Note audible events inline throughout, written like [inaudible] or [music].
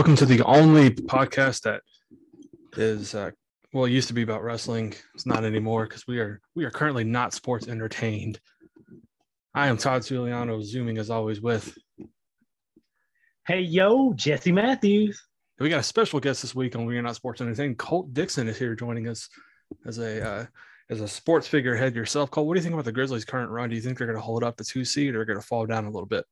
Welcome to the only podcast that is, uh, well, it used to be about wrestling. It's not anymore because we are we are currently not sports entertained. I am Todd Giuliano, zooming as always with. Hey yo, Jesse Matthews. We got a special guest this week on We Are Not Sports Entertained. Colt Dixon is here joining us as a uh, as a sports figurehead yourself. Colt, what do you think about the Grizzlies' current run? Do you think they're going to hold up the two seed or are going to fall down a little bit?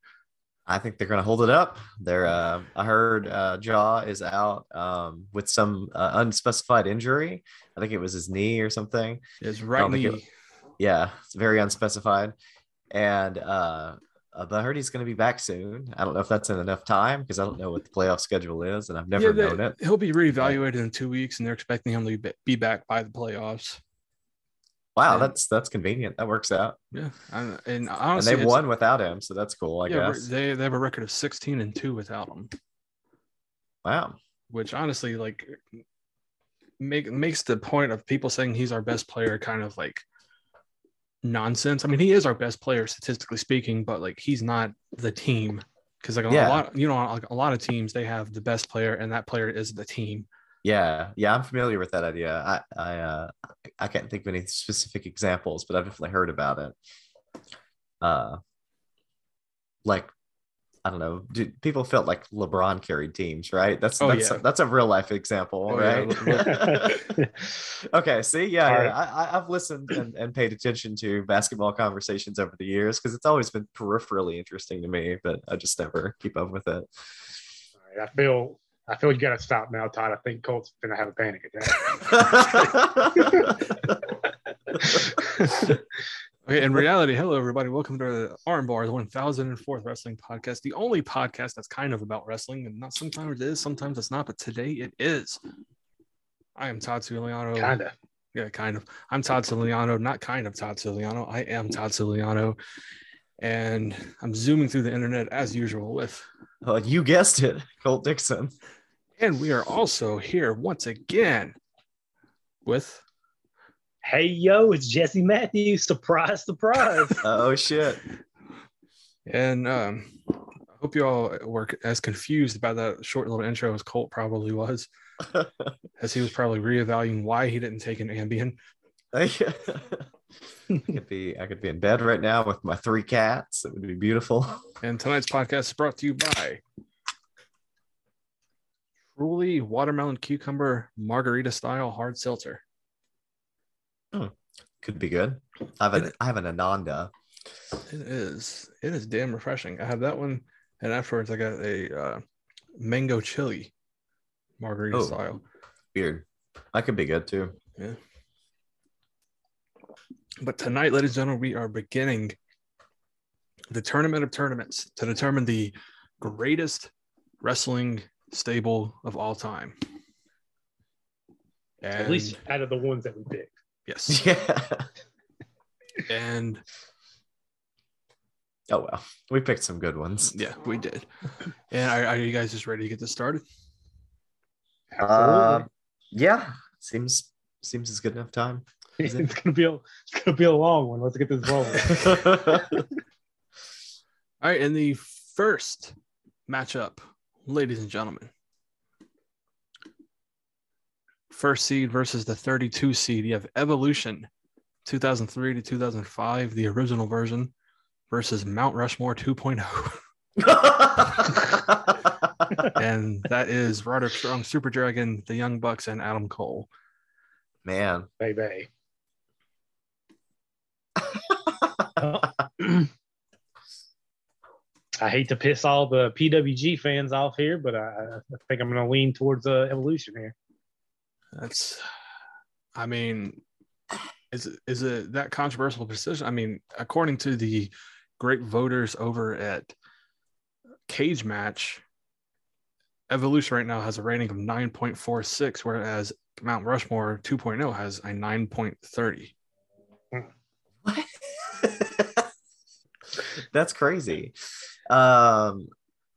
I think they're going to hold it up. They're. Uh, I heard uh, Ja is out um, with some uh, unspecified injury. I think it was his knee or something. Is I right knee. it- Yeah, it's very unspecified. And uh, but I heard he's going to be back soon. I don't know if that's in enough time because I don't know what the playoff schedule is, and I've never Yeah, they- known it. He'll be reevaluated in two weeks, and they're expecting him to be back by the playoffs. Wow, and- that's that's convenient. That works out. Yeah, and, and And they won without him, so that's cool. I yeah, guess. they they have a record of sixteen and two without him, Wow. which honestly, like, make makes the point of people saying he's our best player kind of like nonsense. I mean, he is our best player statistically speaking, but like he's not the team because like a Yeah. lot, you know, like a lot of teams they have the best player, and that player is the team. Yeah, yeah, I'm familiar with that idea. I I uh I can't think of any specific examples, but I've definitely heard about it. Uh like I don't know, do, people felt like LeBron carried teams, right? That's Oh, that's yeah. that's a real life example, Oh, yeah, right? [laughs] okay, see, yeah, right. I, I- I've listened and, and paid attention to basketball conversations over the years because it's always been peripherally interesting to me, but I just never keep up with it. I feel I feel you gotta stop now, Todd. I think Colt's gonna have a panic attack. [laughs] Okay, in reality, hello everybody. Welcome to the Arm Bar, the 1004th wrestling podcast, the only podcast that's kind of about wrestling, and not sometimes it is, sometimes it's not, but today it is. I am Todd Ciuliano. Kinda. Yeah, kind of. I'm Todd Ciuliano, not kind of Todd Ciuliano. I am Todd Ciuliano, and I'm zooming through the internet as usual with, well, you guessed it, Colt Dixon. And we are also here once again with. Hey yo, it's Jesse Matthews. Surprise, surprise. [laughs] Oh shit. And um, I hope you all were as confused about that short little intro as Colt probably was, [laughs] as he was probably reevaluating why he didn't take an Ambien. [laughs] I could be I could be in bed right now with my three cats. It would be beautiful. And tonight's podcast is brought to you by Truly Watermelon Cucumber Margarita Style Hard Seltzer. Could be good. I have an I have an Ananda. It is. It is damn refreshing. I have that one, and afterwards I got a uh, mango chili margarita Oh. style. Weird. That could be good too. Yeah. But tonight, ladies and gentlemen, we are beginning the tournament of tournaments to determine the greatest wrestling stable of all time. And At least out of the ones that we picked. yes, [laughs] Yeah. and Oh well. We picked some good ones. yeah, we did. And are, are you guys just ready to get this started? Uh, yeah. Seems seems is good enough time. [laughs] it's gonna be a it's gonna be a long one. Let's get this rolling. [laughs] All right, in the first matchup, ladies and gentlemen, first seed versus the 32 seed. You have Evolution 2003 to 2005, the original version, versus Mount Rushmore 2.0. [laughs] and that is Roderick Strong, Super Dragon, the Young Bucks, and Adam Cole. Man. Baby. [laughs] Oh. [clears throat] I hate to piss all the PWG fans off here, but I, I think I'm going to lean towards uh, evolution here. That's, I mean, is it, is it that controversial decision? I mean, according to the great voters over at Cage Match, Evolution right now has a rating of 9.46, whereas Mount Rushmore 2.0 has a 9.30. What? [laughs] That's crazy. Um,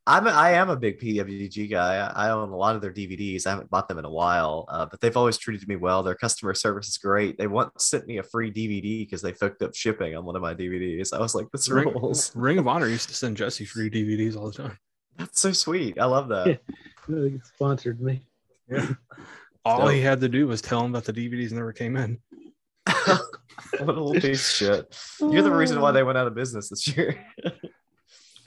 I'm a, I am a big PWG guy. I, I own a lot of their DVDs. I haven't bought them in a while, uh, but they've always treated me well. Their customer service is great. They once sent me a free DVD because they fucked up shipping on one of my DVDs. I was like, this Ring, rules. [laughs] Ring of Honor used to send Jesse free DVDs all the time. That's so sweet. I love that. It sponsored me. Yeah. [laughs] All So- he had to do was tell him that the DVDs never came in. [laughs] what a little piece of shit. You're the reason why they went out of business this year.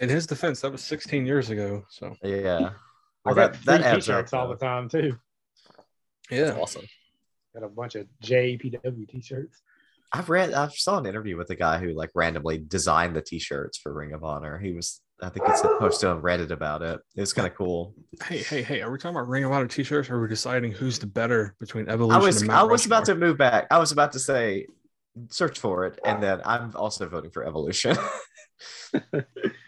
In his defense, that was 16 years ago. So yeah. [laughs] I got that, that free adds up. t-shirts all the time too. yeah, That's awesome. Got a bunch of JPW t-shirts. I've read I saw an interview with a guy who like randomly designed the t-shirts for Ring of Honor. He was I think it's posted on Reddit about it. It was kind of cool. Hey, hey, hey! Are we talking about Ring of Honor t-shirts, or are we deciding who's the better between Evolution I was and I Mount was about to move back. I was about to say search for it, and then I'm also voting for Evolution. [laughs]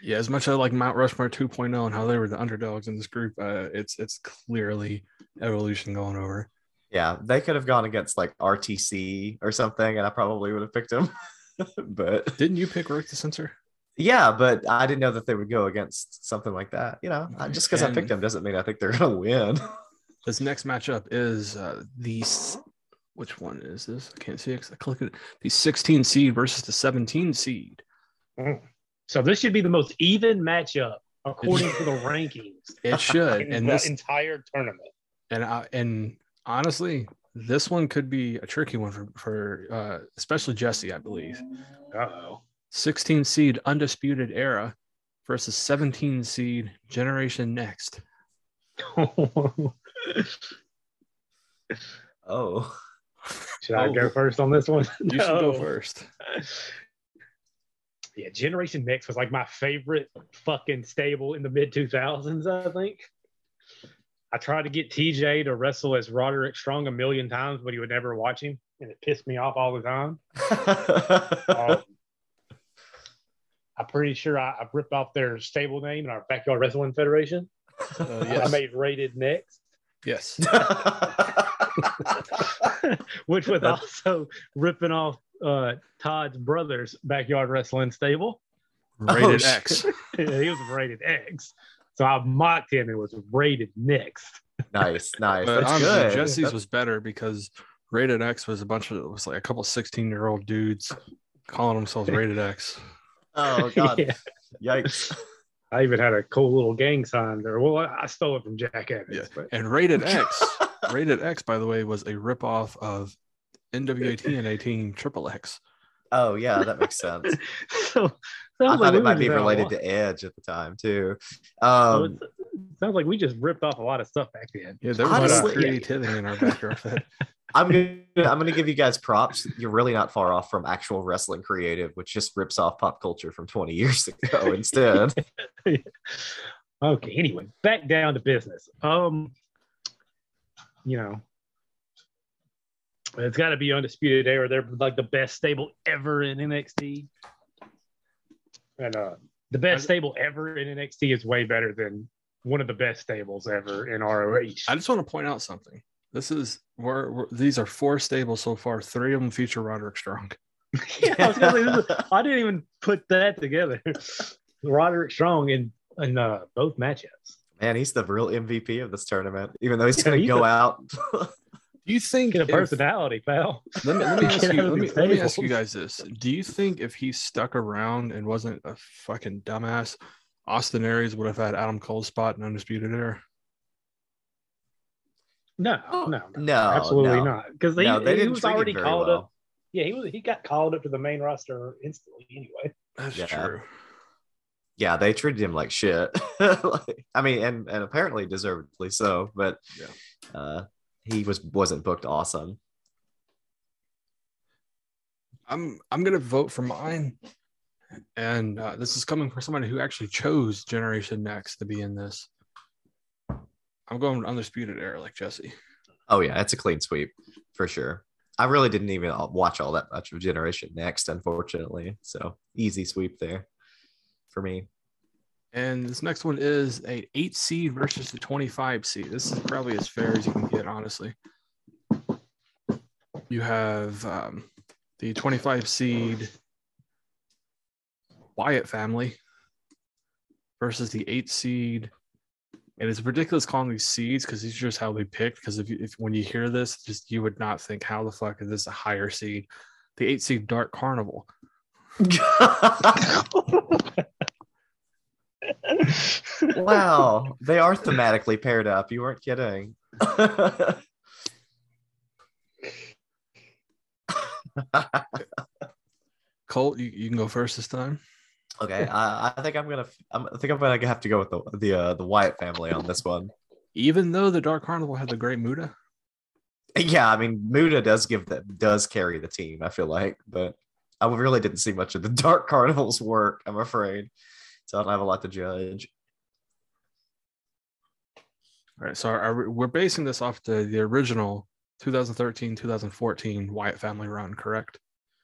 Yeah, as much as I like Mount Rushmore 2.0 and how they were the underdogs in this group, uh, it's it's clearly Evolution going over. yeah, they could have gone against like RTC or something, and I probably would have picked them. [laughs] but Didn't you pick Right to Censor? yeah, but I didn't know that they would go against something like that. You know, I- just because I picked them doesn't mean I think they're gonna win. [laughs] This next matchup is uh, the which one is this? I can't see it 'cause I click it. The 16 seed versus the 17 seed. So this should be the most even matchup according to the [laughs] rankings It should, in and the this entire tournament. and I, and honestly, this one could be a tricky one for for uh, especially Jesse, I believe. Uh-oh. 16 seed undisputed era versus 17 seed generation next. [laughs] oh, Should I go Oh. first on this one? You should go first. [laughs] Yeah, Generation Next was like my favorite fucking stable in the mid 2000s, I think. I tried to get TJ to wrestle as Roderick Strong a million times, but he would never watch him, and it pissed me off all the time. [laughs] Um, I'm pretty sure I, I ripped off their stable name in our backyard wrestling federation. Uh, I made rated next, yes. [laughs] which was also ripping off uh, Todd's brother's backyard wrestling stable. Rated shit. X. [laughs] he was rated X. So I mocked him and was rated next. nice, [laughs] nice. But That's honestly, good. Jesse's That's- was better because Rated X was a bunch of it was like a couple 16 year old dudes calling themselves Rated X. [laughs] oh god, Yeah. yikes! I even had a cool little gang sign there. Well, I, I stole it from Jack Evans. Yeah. But And Rated X, Rated X, by the way, was a ripoff of NWA TNA team Triple X. Oh yeah, that makes sense. [laughs] so I sounds like thought we it might be related to Edge at the time too. Um, it's- sounds like we just ripped off a lot of stuff back then. Yeah, there was a lot of Honestly, yeah. creativity in our backyard. That [laughs] I'm gonna I'm gonna give you guys props. You're really not far off from actual wrestling creative, which just rips off pop culture from 20 years [laughs] ago instead. Okay, anyway, back down to business. Um, you know, it's got to be undisputed era. They're like the best stable ever in NXT, and uh, the best stable ever in NXT is way better than one of the best stables ever in ROH. I just want to point out something. This is we're, we're these are four stables so far. Three of them feature Roderick Strong. [laughs] yeah, I, was gonna say, is- I didn't even put that together. [laughs] Roderick Strong in in uh, both matchups. Man, he's the real MVP of this tournament, even though he's Yeah, gonna go a- out. [laughs] Do you think Get a if- personality, pal. Let me, let me [laughs] ask you. Let me, let me ask you guys this: Do you think if he stuck around and wasn't a fucking dumbass, Austin Aries would have had Adam Cole's spot in Undisputed Era? No, no, no, no, absolutely no. not. Because he, no, they he didn't was treat him already very called well. up. Yeah, he was. He got called up to the main roster instantly. Anyway, That's Yeah. true. Yeah, they treated him like shit. [laughs] Like, I mean, and and apparently deservedly so, but Yeah. uh, he was wasn't booked awesome. I'm I'm gonna vote for mine, and uh, this is coming from somebody who actually chose Generation Next to be in this. I'm going Undisputed Era like Jesse. Oh yeah, it's a clean sweep for sure. I really didn't even watch all that much of Generation Next, unfortunately. So easy sweep there for me. And this next one is a eight seed versus the 25 seed. This is probably as fair as you can get, honestly. You have um, the 25 seed Wyatt family versus the eight seed. And it's ridiculous calling these seeds because these are just how they picked. Because if, you, if when you hear this, just you would not think how the fuck is this a higher seed? The eight seed Dark Carnival. [laughs] [laughs] wow, they are thematically paired up. You weren't kidding. [laughs] Colt, you, you can go first this time. okay, I, I think I'm gonna. I'm, I think I'm gonna have to go with the the uh, the Wyatt family on this one. Even though the Dark Carnival had the great Muda. Yeah, I mean Muda does give that does carry the team. I feel like, but I really didn't see much of the Dark Carnival's work. I'm afraid, so I don't have a lot to judge. All right, so our, we're basing this off the, the original 2013 2014 Wyatt family run, correct?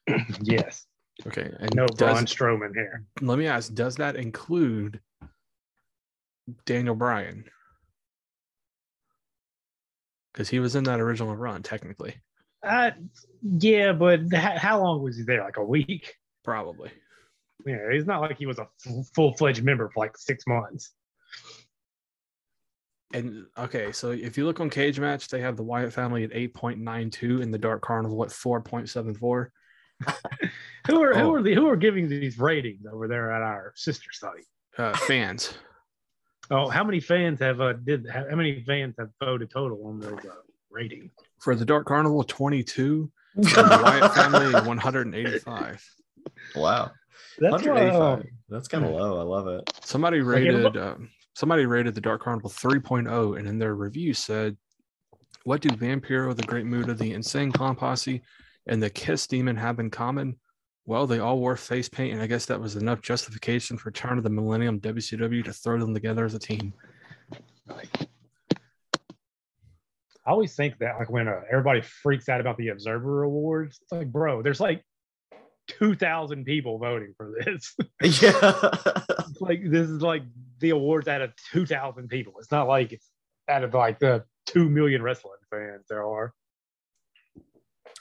[clears throat] yes. Okay, and No does, Braun Strowman here. let me ask, does that include Daniel Bryan? Because he was in that original run, technically, Uh, yeah, but how long was he there? Like a week? probably. Yeah, he's not like he was a full fledged member for like six months. And okay, so if you look on Cage Match, they have the Wyatt family at 8.92 and the Dark Carnival at 4.74. [laughs] Who are who Oh. are the who are giving these ratings over there at our sister site? Uh, fans. Oh, how many fans have uh did how how many fans have voted total on those uh, ratings? For the Dark Carnival, 22. [laughs] And the Wyatt family, 185. Wow, That's why, uh, 185. That's kind of low. I love it. Somebody Like, it rated um, somebody rated the Dark Carnival 3.0 and in their review said, What do Vampiro, the Great Muda, the Insane Clown Posse, and the Kiss Demon have in common? Well, they all wore face paint, and I guess that was enough justification for Turn of the Millennium WCW to throw them together as a team. I always think that like when uh, everybody freaks out about the Observer Awards, it's like, bro, there's like two thousand people voting for this. [laughs] [laughs] Yeah. It's like this is like the awards out of two thousand people. It's not like it's out of like the two million wrestling fans there are.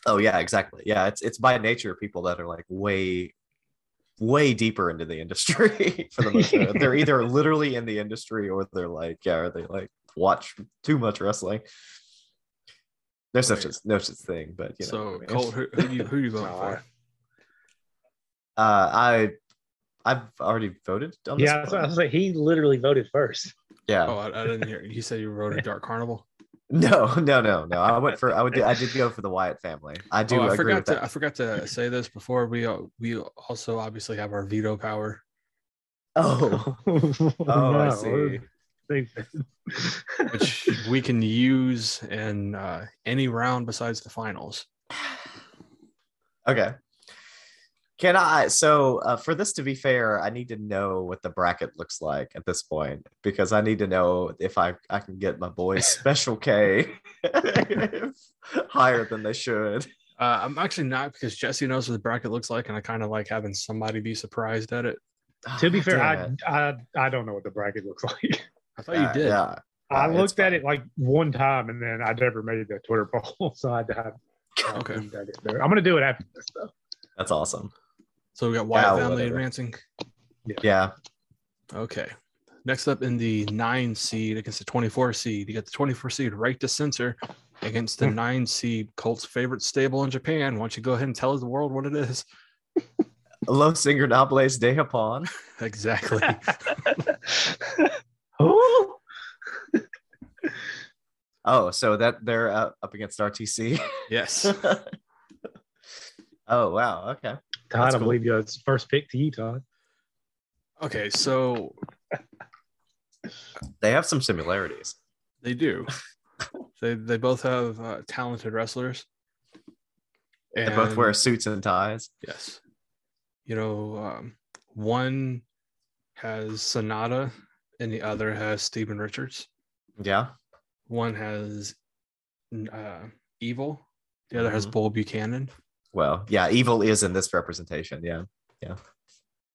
oh yeah, exactly. Yeah, it's it's by nature people that are like way way deeper into the industry [laughs] for the most part. They're either literally in the industry or they're like, yeah, or they like watch too much wrestling. There's no such no such thing, but you know. so, I mean. Colt, who, who, you, who you voting for? Uh I I've already voted on this. Yeah, that's I was like. He literally voted first. Yeah. Oh, I, I didn't hear. You said you voted [laughs] Dark Carnival. No, no, no, no. I went for I would I did go for the Wyatt family. I do oh, I agree forgot with to that. I forgot to say this before. We uh, we also obviously have our veto power. Oh, [laughs] oh, I see. which we can use in uh, any round besides the finals. [sighs] Okay. Can I? So, uh, for this to be fair, I need to know what the bracket looks like at this point because I need to know if I, I can get my boys [laughs] Special K [laughs] higher than they should. Uh, I'm actually not because Jesse knows what the bracket looks like, and I kind of like having somebody be surprised at it. to be fair, I. I I don't know what the bracket looks [laughs] like. I thought you Uh, did. Yeah. I Uh, looked at fine. it like one time and then I never made the Twitter poll, so I, I Okay. I'm gonna do it after this though. That's awesome. So we got Wyatt Yeah, family whatever. advancing. Yeah. yeah. Okay. Next up in the nine seed against the 24 seed, you got the 24 seed right to censor against the nine seed Colt's favorite stable in Japan. Why don't you go ahead and tell the world what it is? [laughs] Los Ingobernables de Japón. [laughs] Exactly. [laughs] oh, Oh, so that they're uh, up against RTC. yes. oh, wow. Okay. Todd, That's I cool. believe you it's first pick to you, Todd. Okay, so They have some similarities. They do. [laughs] they they both have uh, talented wrestlers. They both wear suits and ties. yes. You know, um, one has Sanada, and the other has Stephen Richards. Yeah. One has uh, Evil, The other has Mhm. Bull Buchanan. Well, yeah, evil is in this representation. Yeah, yeah,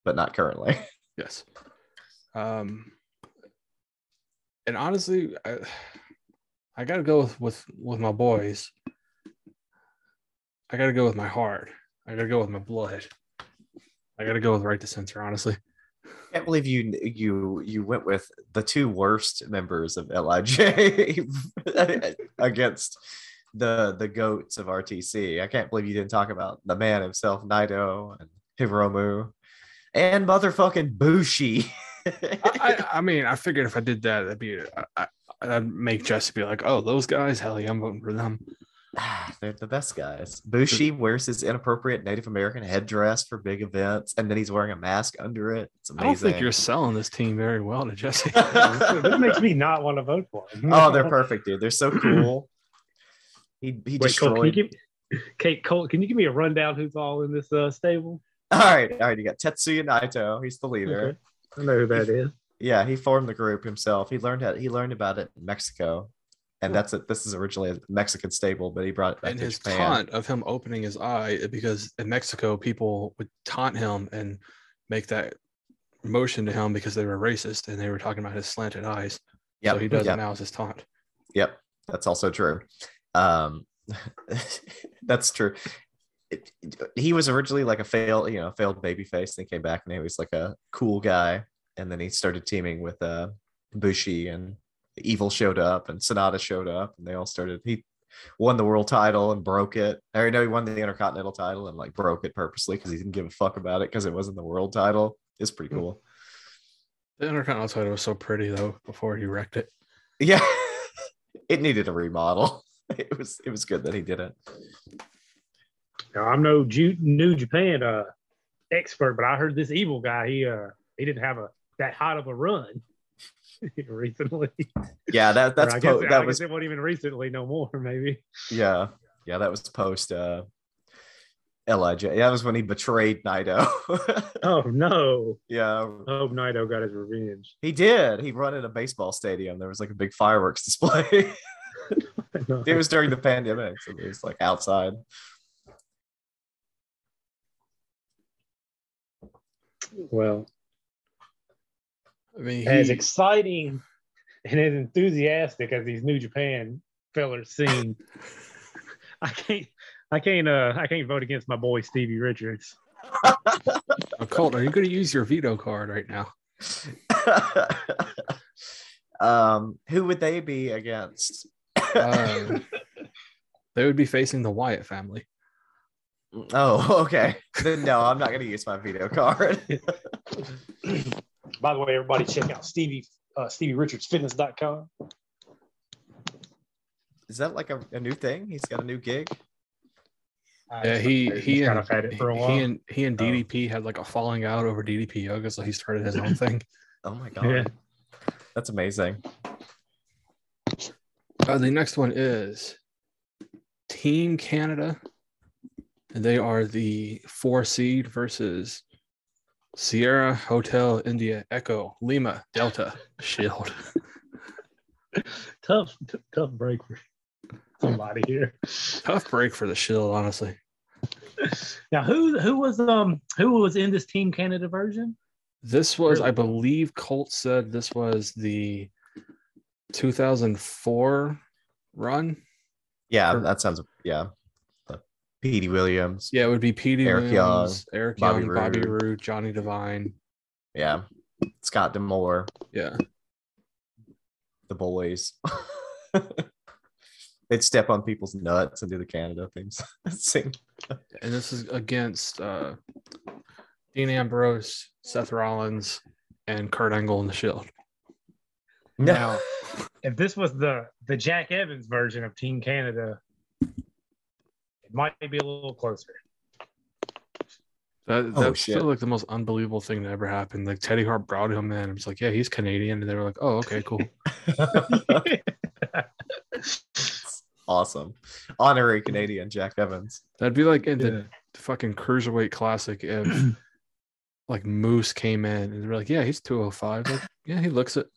but not currently. [laughs] Yes. Um, and honestly, I, I gotta go with, with with my boys. I gotta go with my heart. I gotta go with my blood. I gotta go with right to censor. Honestly, I can't believe you you you went with the two worst members of Lij [laughs] against the the goats of RTC. I can't believe you didn't talk about the man himself, Naito and Hiromu, and motherfucking Bushi. I, I, [laughs] I mean, I figured if I did that, that'd be I, I, I'd make Jesse be like, "Oh, those guys, hell yeah, I'm voting for them." [sighs] They're the best guys. Bushi wears his inappropriate Native American headdress for big events, and then he's wearing a mask under it. It's I amazing. don't think you're selling this team very well to Jesse. [laughs] this makes me not want to vote for him. [laughs] oh, they're perfect, dude. They're so [clears throat] cool. He he Wait, Cole, can you give Kate Cole? Can you give me a rundown who's all in this uh, stable? All right, all right. You got Tetsuya Naito. He's the leader. Okay. I know who that is. Yeah, he formed the group himself. He learned how he learned about it in Mexico, and that's it. This is originally a Mexican stable, but he brought it back and to his Japan. taunt of him opening his eye because in Mexico people would taunt him and make that motion to him because they were racist and they were talking about his slanted eyes. Yep, so he does yep, it now as his taunt. Yep, that's also true. Um, [laughs] that's true. It- it- he was originally like a failed, you know, failed baby face. Then came back and he was like a cool guy, and then he started teaming with uh Bushi and Evil showed up and Sanada showed up, and they all started. He won the world title and broke it. I already know he won the Intercontinental title and like broke it purposely because he didn't give a fuck about it because it wasn't the world title. It's pretty cool. The Intercontinental title was so pretty though before he wrecked it. Yeah, [laughs] it needed a remodel. [laughs] It was it was good that he did it. Now, I'm no Ju- New Japan uh, expert, but I heard this evil guy. He uh he didn't have a that hot of a run [laughs] recently. Yeah, that that's I guess, I that guess was it wasn't even recently no more. [laughs] Maybe. yeah yeah that was post uh Lij. Yeah, that was when he betrayed Naito. Oh no! yeah, Oh, hope Naito got his revenge. he did. He run in a baseball stadium. There was like a big fireworks display. No. [laughs] it was during the pandemic, so it was like outside. Well, I mean, as he, exciting and as enthusiastic as these New Japan fellers seem, [laughs] I can't, I can't, uh, I can't vote against my boy Stevie Richards. oh, Colt, are you going to use your veto card right now? [laughs] um, who would they be against? Uh, they would be facing the Wyatt family. oh, [laughs] okay. Then no, I'm not going to use my veto card. [laughs] By the way, everybody check out Stevie, uh, Stevie Richards Fitness.com. Is that like a, a new thing? He's got a new gig. Yeah, he he kind and of had it for a he and he and Oh. DDP had like a falling out over DDP yoga, so he started his own thing. [laughs] Oh my god. Yeah. That's amazing. Uh, the next one is Team Canada. And they are the four seed versus Sierra Hotel India Echo Lima Delta Shield. [laughs] tough, t- tough break for somebody here. Tough break for the Shield, honestly. [laughs] Now, who who was um who was in this Team Canada version? This was, I believe, Colt said this was the 2004 run. Yeah, Or- that sounds yeah. Petey Williams. Yeah, it would be Petey Eric Williams, Eric Bobby Young, Bobby Roode. Roode, Johnny Devine. Yeah. Scott D'Amore, Yeah. the boys. [laughs] They'd step on people's nuts and do the Canada things. [laughs] Sing. and this is against uh, Dean Ambrose, Seth Rollins, and Kurt Angle in the Shield. Now, if this was the the Jack Evans version of Team Canada, it might be a little closer. That, Oh, that's still like the most unbelievable thing that ever happened. Like Teddy Hart brought him in. It was like, yeah, he's Canadian, and they were like, oh, okay, cool. [laughs] [laughs] awesome. Honorary Canadian Jack Evans. That'd be like in Yeah. the fucking cruiserweight classic if [clears throat] like Moose came in and they're like, yeah, he's 205. Like, yeah, he looks it.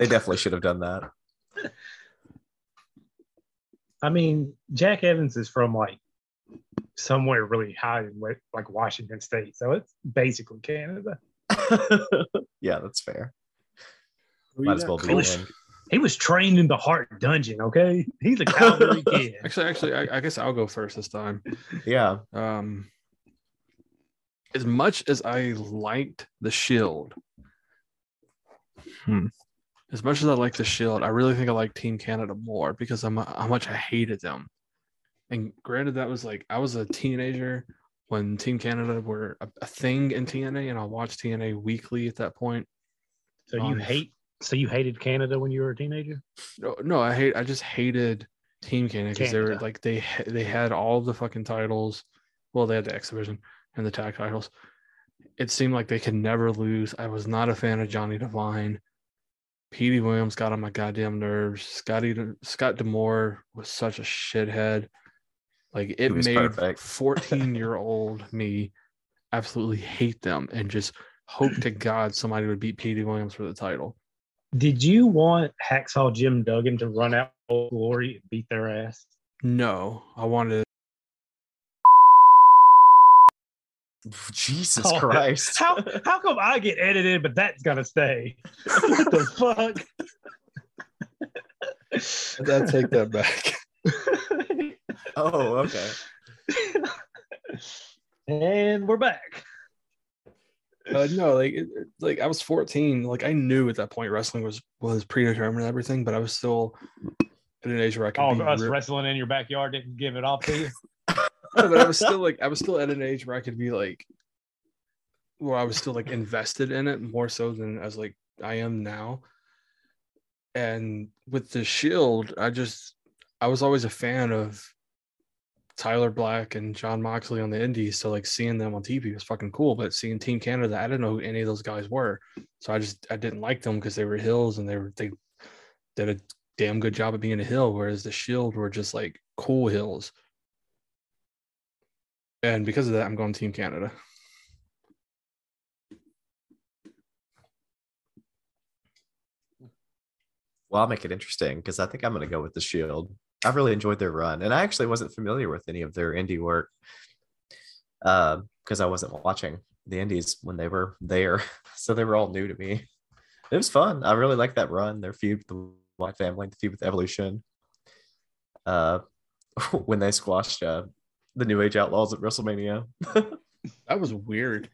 They definitely should have done that. I mean, Jack Evans is from like somewhere really high in like Washington State, so it's basically Canada. [laughs] yeah, that's fair. Who Might you as well be Coach. He was trained in the Hart Dungeon. Okay, he's a Calgary [laughs] kid. Actually, actually, I, I guess I'll go first this time. Yeah. Um, as much as I liked the Shield, hmm, as much as I like the Shield, I really think I like Team Canada more because I'm how much I hated them. And granted, that was like I was a teenager when Team Canada were a, a thing in TNA, and I watched TNA weekly at that point. So you Um, hate? So you hated Canada when you were a teenager? No, no, I hate. I just hated Team Canada because they were like they they had all the fucking titles. Well, they had the X Division and the tag titles. It seemed like they could never lose. I was not a fan of Johnny Devine. Petey Williams got on my goddamn nerves. Scotty Scott D'Amore was such a shithead. Like it made [laughs] 14 year old me absolutely hate them and just hope to God somebody would beat Petey Williams for the title. Did you want Hacksaw Jim Duggan to run out Old Glory and beat their ass? No, I wanted [laughs] Jesus Oh, Christ. How how come I get edited, but that's gonna stay? [laughs] what the fuck? I take that back. [laughs] oh, okay. and we're back. Uh, no, like it, it- like I was 14. Like I knew at that point wrestling was was predetermined and everything, but I was still at an age where I could All be us re- wrestling in your backyard didn't give it off to you. But I was still like I was still at an age where I could be like where I was still like invested in it more so than as like I am now. And with the Shield, I just I was always a fan of Tyler Black and Jon Moxley on the Indies, so like seeing them on TV was fucking cool. But seeing Team Canada, I didn't know who any of those guys were, so I just I didn't like them because they were heels and they were they did a damn good job of being a heel, whereas the Shield were just like cool heels. And because of that, I'm going Team Canada. Well, I'll make it interesting because I think I'm going to go with the Shield. I've really enjoyed their run, and I actually wasn't familiar with any of their indie work because I wasn't watching the indies when they were there, [laughs] so they were all new to me. It was fun. I really liked that run. Their feud with the Wyatt Family, the feud with Evolution. Uh, [laughs] when they squashed uh, the New Age Outlaws at WrestleMania. [laughs] That was weird.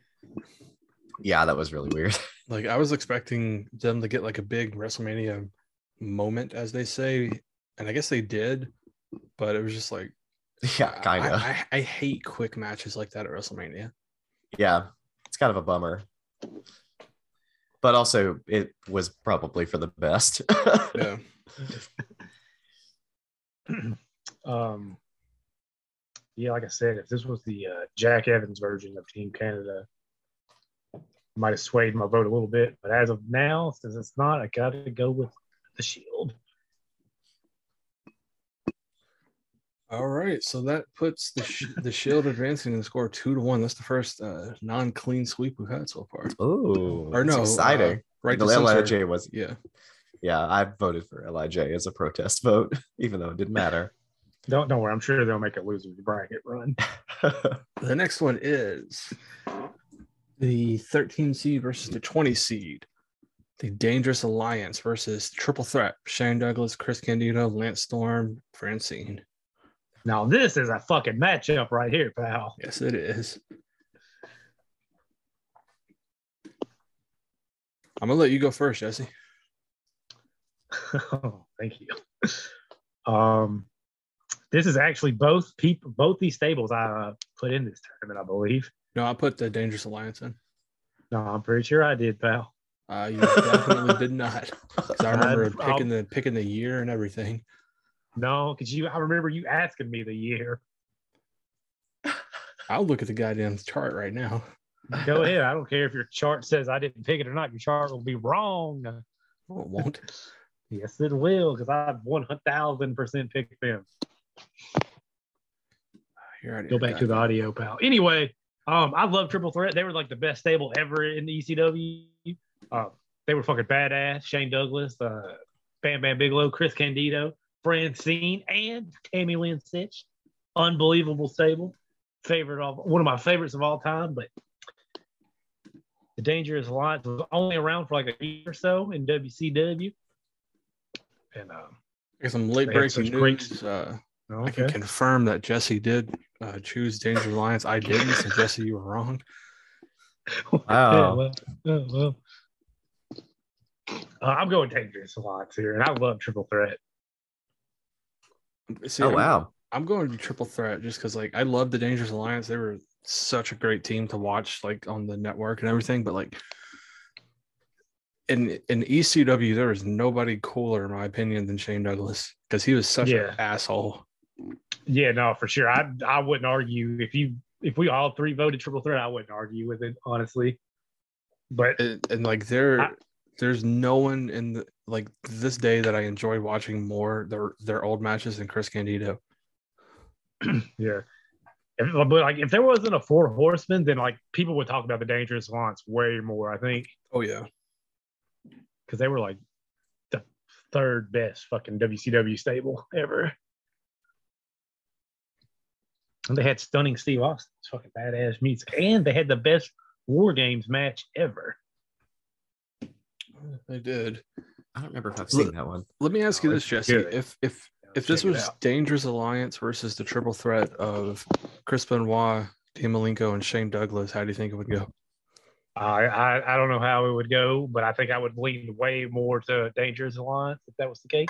yeah, that was really weird. [laughs] Like I was expecting them to get like a big WrestleMania moment, as they say, and I guess they did, but it was just like [laughs] yeah, kind of. I, I, I hate quick matches like that at WrestleMania. yeah, it's kind of a bummer. But also, it was probably for the best. Yeah. [clears throat] um, yeah, like I said, if this was the uh, Jack Evans version of Team Canada, I might have swayed my vote a little bit. But as of now, since it's not, I got to go with the Shield. All right, so that puts the sh- the Shield advancing in the score two to one. That's the first uh, non-clean sweep we've had so far. Oh, Or no, exciting. uh, right? the. LIJ was Yeah, yeah. I voted for Lij as a protest vote, [laughs] even though it didn't matter. Don't don't worry, I'm sure they'll make a loser's bracket run. [laughs] the next one is the 13 seed versus the 20 seed. The Dangerous Alliance versus Triple Threat: Shane Douglas, Chris Candido, Lance Storm, Francine. Now this is a fucking matchup right here, pal. Yes, it is. I'm gonna let you go first, Jesse. [laughs] oh, Thank you. Um, this is actually both people, both these stables I uh, put in this tournament, I believe. No, I put the Dangerous Alliance in. No, I'm pretty sure I did, pal. Uh, you definitely did [laughs] not. 'Cause I remember I'd- picking the picking the year and everything. No, because you, I remember you asking me the year. [laughs] I'll look at the goddamn chart right now. Go [laughs] ahead. I don't care if your chart says I didn't pick it or not. Your chart will be wrong. It won't. Yes, it will, because I've one thousand percent picked them. You're Go back to the audio, pal. Anyway, um, I love Triple Threat. They were like the best stable ever in the ECW. Uh, they were fucking badass. Shane Douglas, uh, Bam Bam Bigelow, Chris Candido. Francine, and Tammy Lynn Sytch. Unbelievable stable. Favorite of one of my favorites of all time, but the Dangerous Alliance was only around for like a year or so in WCW. And um, Got some late They had breaking such great- news. Uh, I can confirm that Jesse did uh, choose Dangerous Alliance. I didn't, so Jesse, you were wrong. [laughs] Yeah, Wow. well, yeah, well. Uh, I'm going Dangerous Alliance here, and I love Triple Threat. See, Oh I'm- wow. I'm going to triple threat just because like I love the Dangerous Alliance. They were such a great team to watch like on the network and everything. But like in in ECW, there was nobody cooler in my opinion than Shane Douglas because he was such Yeah. an asshole. Yeah, no, for sure. I I wouldn't argue if you if we all three voted Triple Threat. I wouldn't argue with it honestly. But And, and like there I- there's no one in the like this day that I enjoy watching more their their old matches than Chris Candido. [clears throat] yeah, if, but like if there wasn't a Four Horsemen, then like people would talk about the Dangerous Alliance way more. I think Oh yeah. because they were like the third best fucking WCW stable [laughs] ever. And they had stunning Steve Austin's fucking badass music, and they had the best War Games match ever. They did. I don't remember if I've Look- seen that one. Let me ask you Oh, this, Jesse. good. If if if this was. Dangerous Alliance versus the triple threat of Chris Benoit, Dean Malenko, and Shane Douglas, how do you think it would go? I, I I don't know how it would go, but I think I would lean way more to Dangerous Alliance if that was the case.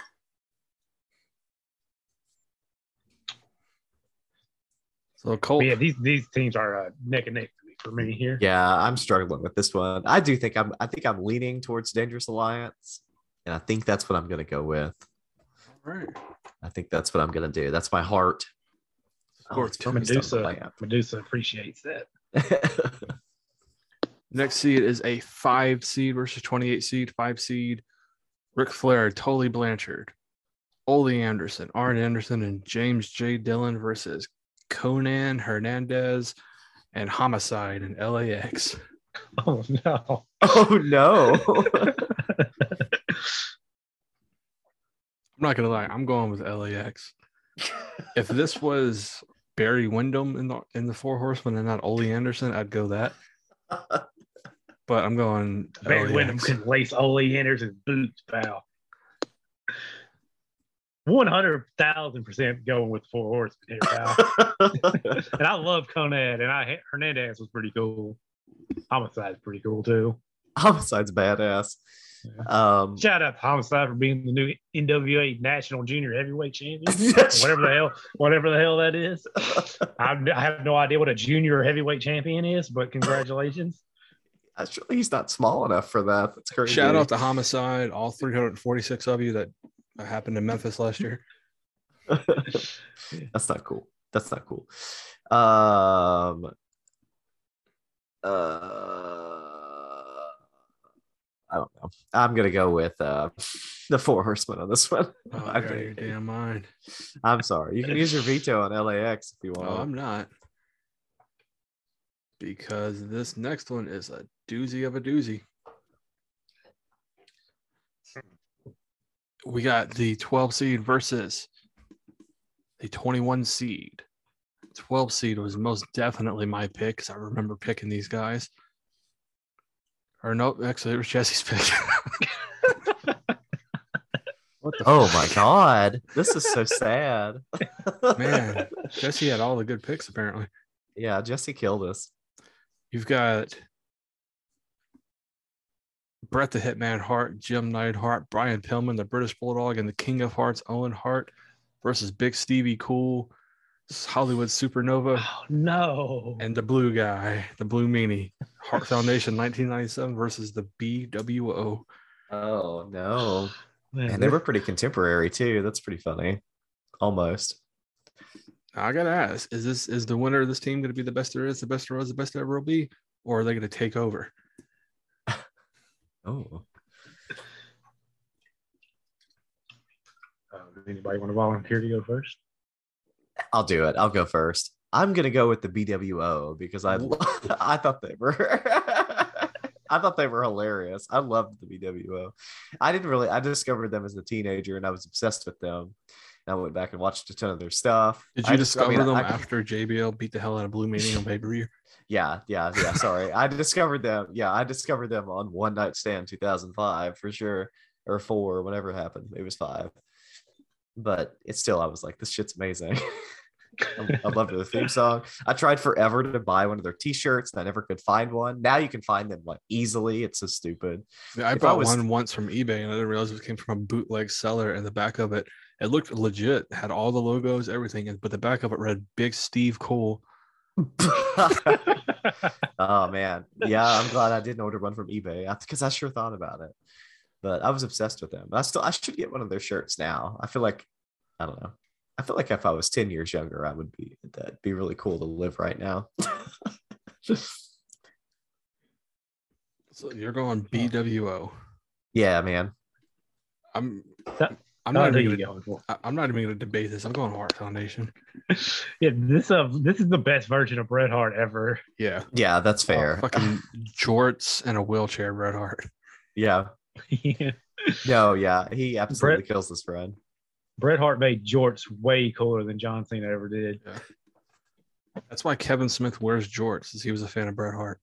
So Colt, But yeah, these these teams are uh, neck and neck for me here. Yeah, I'm struggling with this one. I do think I'm I think I'm leaning towards Dangerous Alliance. And I think that's what I'm gonna go with. all right. I think that's what I'm gonna do. That's my heart. Score Oh, it's Tony Stone Medusa Medusa appreciates that. [laughs] Next seed is a five seed versus 28 seed, five seed. Ric Flair, Tully Blanchard, Ole Anderson, Arn Anderson, and James J. Dillon versus Konnan Hernandez and Homicide in LAX. [laughs] Oh no. oh no. [laughs] I'm not gonna lie, I'm going with LAX. if this was Barry Windham in the in the Four Horsemen and not Ole Anderson, I'd go that. [laughs] But I'm going Barry Windham can lace Ole Anderson's boots, pal. One hundred thousand percent going with four horsemen here, pal. and I love Konnan, and I Hernandez was pretty cool. Homicide's pretty cool too. Homicide's badass. Um Shout out to Homicide for being the new NWA National Junior Heavyweight Champion. [laughs] whatever the hell, whatever the hell that is. I, I have no idea what a junior heavyweight champion is, but congratulations. Actually, he's not small enough for that. That's crazy. Shout out to Homicide, all 346 of you that happened in Memphis last year. [laughs] That's not cool. That's not cool. Um uh I don't know. I'm gonna go with uh [laughs] the four horsemen on this one. [laughs] Oh, I out of think- your damn mind. I'm sorry. You can use your veto on LAX if you want. Oh, I'm not. Because this next one is a doozy of a doozy. We got the 12 seed versus the 21 seed. 12 seed was most definitely my pick because I remember picking these guys. Or no, actually, it was Jesse's pick. [laughs] what the oh my god. This is so sad. [laughs] man? Jesse had all the good picks apparently. Yeah, Jesse killed us. You've got Bret the Hitman Hart, Jim Neidhart, Brian Pillman, the British Bulldog, and the King of Hearts, Owen Hart versus Big Stevie Cool, Hollywood Supernova, Oh no. and the Blue Guy, the Blue Meanie, Hart Foundation 1997 versus the BWO. Oh no. [sighs] Man, And they were pretty contemporary too. That's pretty funny. Almost. I gotta ask: Is this is the winner of this team going to be the best there is, the best there was, the best there ever will be, or are they going to take over? Oh. Uh, does anybody want to volunteer to go first? I'll do it. I'll go first. I'm gonna go with the BWO because I lo- [laughs] I thought they were [laughs] I thought they were hilarious. I loved the BWO. I didn't really. I discovered them as a teenager, and I was obsessed with them. And I went back and watched a ton of their stuff. Did you I just- I discover mean, them I- after JBL beat the hell out of Blue Meanie on pay per view? Yeah, yeah, yeah. Sorry, I discovered them. Yeah, I discovered them on One Night Stand 2005 for sure, or four, whatever happened. It was five, but it's still. I was like, this shit's amazing. I [laughs] I loved the theme song. I tried forever to buy one of their T-shirts, and I never could find one. Now you can find them like easily. It's so stupid. Yeah, I If I bought was- one once from eBay and I didn't realize it came from a bootleg seller. And the back of it, it looked legit, had all the logos, everything, but the back of it read "Big Steve Cole." [laughs] [laughs] oh man, yeah. I'm glad I didn't order one from eBay because I sure thought about it. But I was obsessed with them. I still, I should get one of their shirts now. I feel like, I don't know. I feel like if I was 10 years younger, I would be. That'd be really cool to live right now. [laughs] So you're going BWO. yeah, man. I'm. That- I'm Oh, not even gonna, go. I- I'm not even going to debate this. I'm going Hart Foundation. [laughs] Yeah, this uh, this is the best version of Bret Hart ever. Yeah, Yeah, that's fair. fucking jorts and a wheelchair, Bret Hart. yeah. Yeah. [laughs] No, yeah. He absolutely kills this friend. Bret Hart made jorts way cooler than John Cena ever did. That's why Kevin Smith wears jorts, is he was a fan of Bret Hart.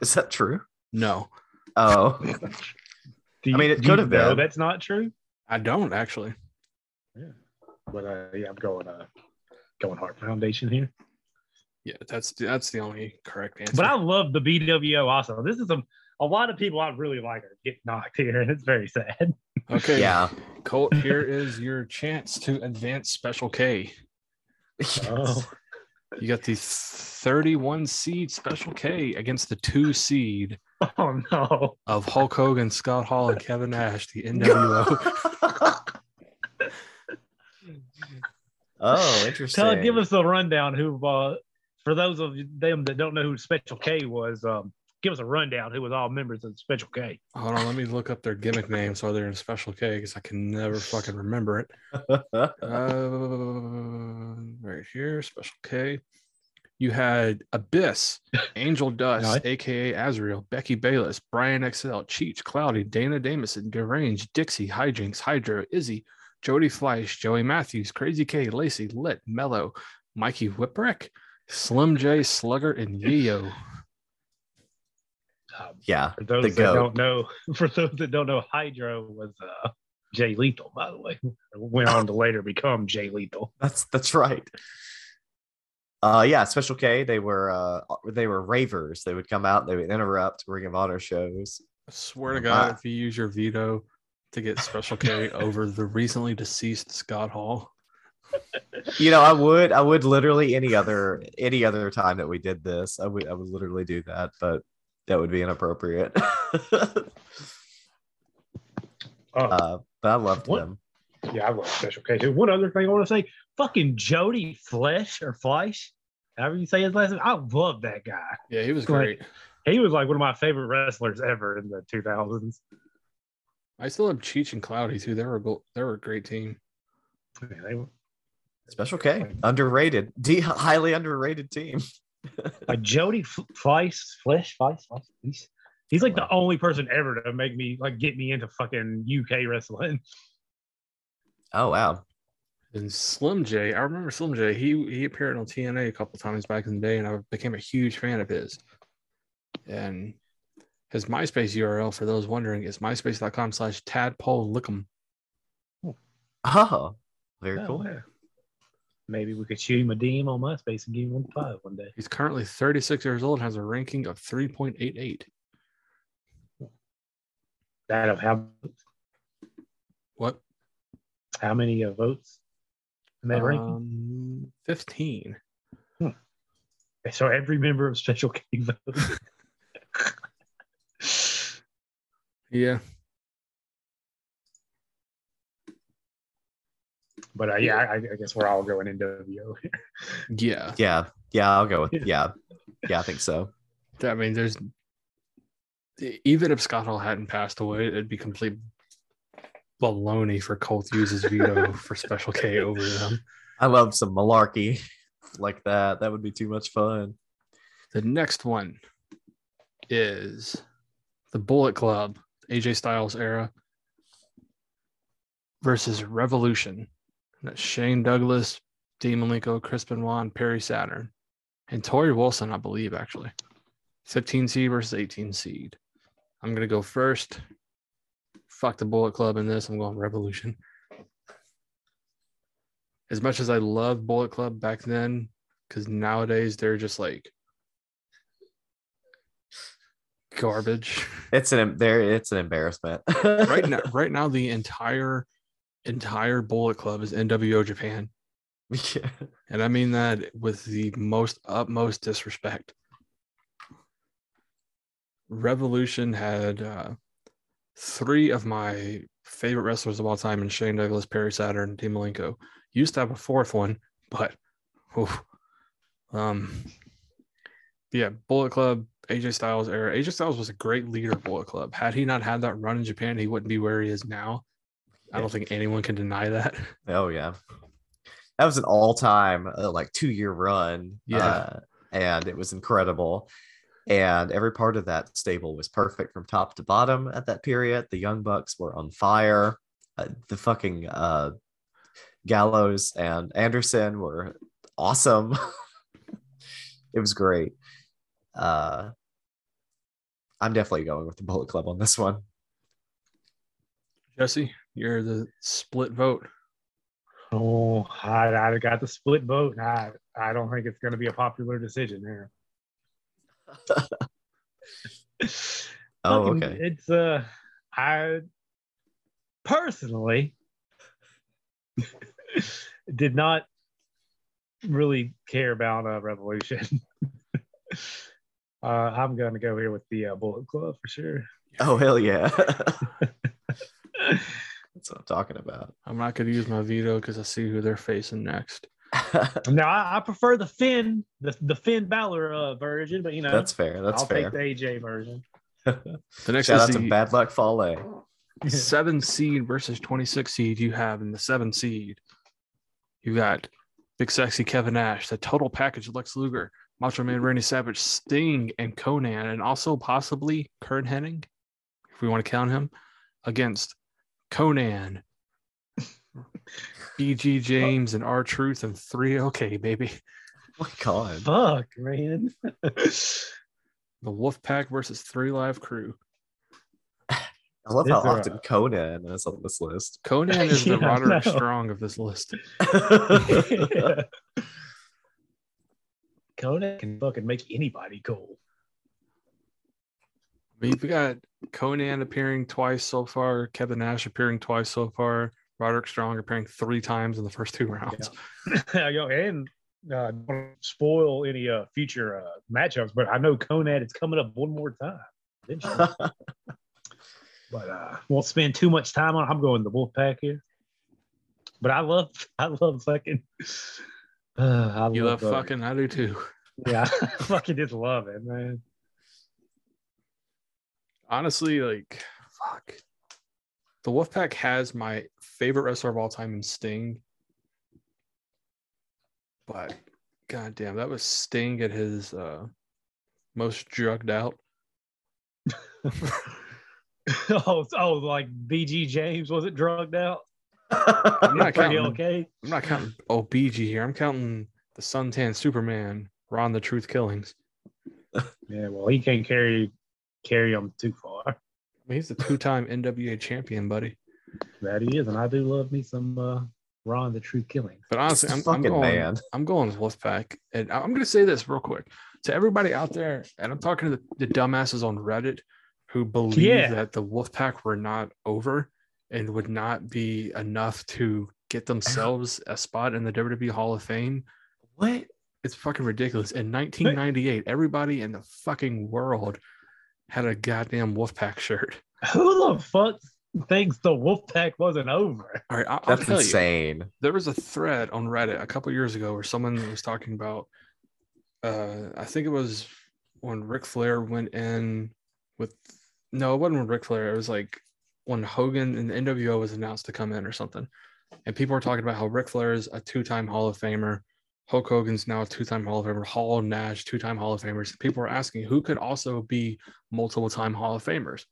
Is that true? No, Oh, [laughs] Do you, I mean, it could have know been. That's not true. I don't actually. Yeah, but uh, yeah, I'm going uh, going Hart Foundation here. Yeah, that's that's the only correct answer. But I love the BWO also. This is a a lot of people I really like are getting knocked here, and it's very sad. okay, yeah. Colt, here is your chance to advance Special K. Oh. You got the 31 seed Special K against the two seed [laughs] Oh no! of Hulk Hogan, Scott Hall, and Kevin Nash, the [laughs] NWO. oh, interesting. Tell give us a rundown. Who uh, for those of them that don't know who Special K was, um, give us a rundown. Who was all members of Special K? Hold on, let me look up their gimmick names so they're in Special K because I can never fucking remember it. [laughs] Uh, right here, Special K. You had Abyss, [laughs] Angel Dust, Right. aka Azrael, Becky Bayless, Brian XL, Cheech, Cloudy, Dana Dameson, Deranged, Dixie, Hijinks, Hydro, Izzy, Jody Fleisch, Joey Matthews, Crazy K, Lacey, Lit, Mello, Mikey Whipwreck, Slim J, Slugger, and Yayo. Um, yeah. for those The that goat. don't know, [laughs] for those that don't know, Hydro was uh, Jay Lethal, by the way. [laughs] Went on to later become Jay Lethal. That's that's right. Uh yeah, Special K, they were uh they were ravers. They would come out, they would interrupt Ring of Honor shows. I swear to Wow. God, if you use your veto to get Special K [laughs] over the recently deceased Scott Hall, You know, I would I would literally any other any other time that we did this, I would I would literally do that, but that would be inappropriate. Oh, [laughs] uh, but I loved What? them. yeah, I love Special K too. One other thing I want to say fucking Jody Flesh or Fleisch, however you say his last name. I love that guy. yeah, he was Great. great. He was like one of my favorite wrestlers ever in the 2000s. I still have Cheech and Cloudy too. They were a go- they were a great team. Yeah, they were- Special K, underrated, D highly underrated team. [laughs] like Jody F- Fleisch, Flesh, Fleisch, Fleisch. He's, he's like the only person ever to make me like get me into fucking UK wrestling. Oh wow. And Slim J, I remember Slim J. He he appeared on TNA a couple times back in the day, and I became a huge fan of his. And his MySpace URL, for those wondering, is myspace.com slash tadpole lickum. Oh, very Oh, cool. yeah. Maybe we could shoot him a DM on MySpace and give him one five one day. He's currently 36 years old and has a ranking of 3.88. That of how What? how many uh, votes in that ranking? Um, 15. So every member of Special K voted. [laughs] Yeah. but uh, yeah, I, I guess we're all going NWO here. Yeah. Yeah, yeah, I'll go with Yeah. yeah. Yeah, I think so. I mean, there's even if Scott Hall hadn't passed away, it'd be complete baloney for Colt uses use veto [laughs] for Special K over them. I love some malarkey like that. That would be too much fun. The next one is the Bullet Club, AJ Styles era, versus Revolution. That's Shane Douglas, Dean Malenko, Chris Benoit, and Perry Saturn, and Torrie Wilson, I believe, actually. 15 seed versus 18 seed. I'm gonna go first. Fuck the Bullet Club in this. I'm going Revolution. As much as I love Bullet Club back then, because nowadays they're just like garbage. It's an there. It's an embarrassment. [laughs] right now, [laughs] right now, the entire entire Bullet Club is NWO Japan, Yeah. and I mean that with the most utmost disrespect. Revolution had uh, three of my favorite wrestlers of all time in Shane Douglas, Perry Saturn, and Dean Malenko. Used to have a fourth one, but oof. um, yeah, Bullet Club, AJ Styles era. AJ Styles was a great leader of Bullet Club. Had he not had that run in Japan, he wouldn't be where he is now. I don't think anyone can deny that. Oh yeah, that was an all-time uh, like two-year run. Yeah. uh, and it was incredible. And every part of that stable was perfect from top to bottom at that period. The Young Bucks were on fire. Uh, the fucking uh, Gallows and Anderson were awesome. [laughs] it was great. Uh, I'm definitely going with the Bullet Club on this one. Jesse, you're the split vote. Oh, I, I got the split vote. I, I don't think it's going to be a popular decision there. Oh, okay. It's uh, I personally [laughs] did not really care about uh, Revolution. [laughs] uh, I'm going to go here with the uh, Bullet Club for sure. Oh hell yeah. [laughs] That's what I'm talking about. I'm not going to use my veto because I see who they're facing next. [laughs] Now I, I prefer the Finn, the the Finn Balor uh, version, but you know That's fair. That's fair. I'll fair. take the AJ version. The next Shout out is to Bad Luck Fale. [laughs] seven seed versus 26 seed. You have in the seven seed, you got Big Sexy Kevin Nash, the total package Lex Luger, Macho Man Randy Savage, Sting, and Konnan, and also possibly Curt Hennig, if we want to count him, against Konnan, [laughs] BG James, and R Truth, and three OK, baby. Oh [laughs] my god. Fuck, man. [laughs] The Wolfpack versus Three Live Crew. I love how often a- Konnan is on this list. Konnan is [laughs] the Yeah, I Roderick know. Strong of this list. Konnan can fucking make anybody cool. We've got Konnan appearing twice so far, Kevin Nash appearing twice so far, Roderick Strong appearing three times in the first two rounds. [laughs] Yeah, Yo, and uh, don't spoil any uh, future uh, matchups, but I know Konnan is coming up one more time. eventually. [laughs] but uh, won't spend too much time on. it. I'm going the Wolfpack here. But I love, [laughs] I love fucking. Uh, [sighs] I You love uh, fucking, I do too. Yeah, I fucking just love it, man. Honestly, like, fuck. The Wolfpack has my favorite wrestler of all time in Sting. But goddamn, that was Sting at his uh, most drugged out. [laughs] oh, oh, like BG James wasn't drugged out. [laughs] I'm not counting. okay. I'm not counting Oh, BG here. I'm counting the suntan Superman, Ron the Truth Killings. Yeah, well, he can't carry carry him too far. I mean, he's the two-time NWA champion, buddy. That he is, and I do love me some uh, Ron the True Killing. But honestly, I'm, I'm going. man. I'm going with Wolfpack, and I'm going to say this real quick to everybody out there, and I'm talking to the, the dumbasses on Reddit who believe Yeah. that the Wolfpack were not over and would not be enough to get themselves [sighs] a spot in the WWE Hall of Fame. What? It's fucking ridiculous. In 1998, everybody in the fucking world had a goddamn Wolfpack shirt. Who the fuck thinks the Wolfpack wasn't over? All right, I'll, I'll That's tell you. insane. there was a thread on Reddit a couple years ago where someone was talking about uh I think it was when Ric Flair went in with no, it wasn't when Ric Flair, it was like when Hogan and the NWO was announced to come in or something. And people were talking about how Ric Flair is a two-time Hall of Famer Hulk Hogan's now a two-time Hall of Famer. Hall, Nash, two-time Hall of Famers. People were asking who could also be multiple-time Hall of Famers.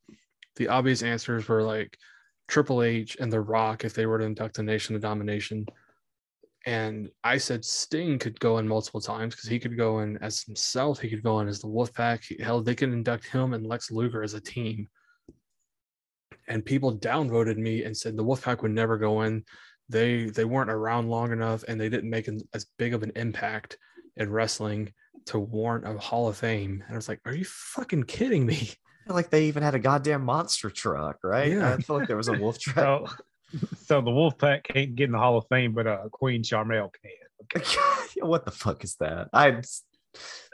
The obvious answers were like Triple H and The Rock if they were to induct a Nation of Domination. And I said Sting could go in multiple times because he could go in as himself. He could go in as the Wolfpack. He- Hell, they could induct him and Lex Luger as a team. And people downvoted me and said the Wolfpack would never go in. They they weren't around long enough, and they didn't make an, as big of an impact in wrestling to warrant a Hall of Fame. And I was like, "Are you fucking kidding me?" I feel like they even had a goddamn monster truck, right? Yeah. I feel like there was a wolf [laughs] truck. So, so the Wolfpack can't get in the Hall of Fame, but uh, Queen Sharmell can. [laughs] what the fuck is that? I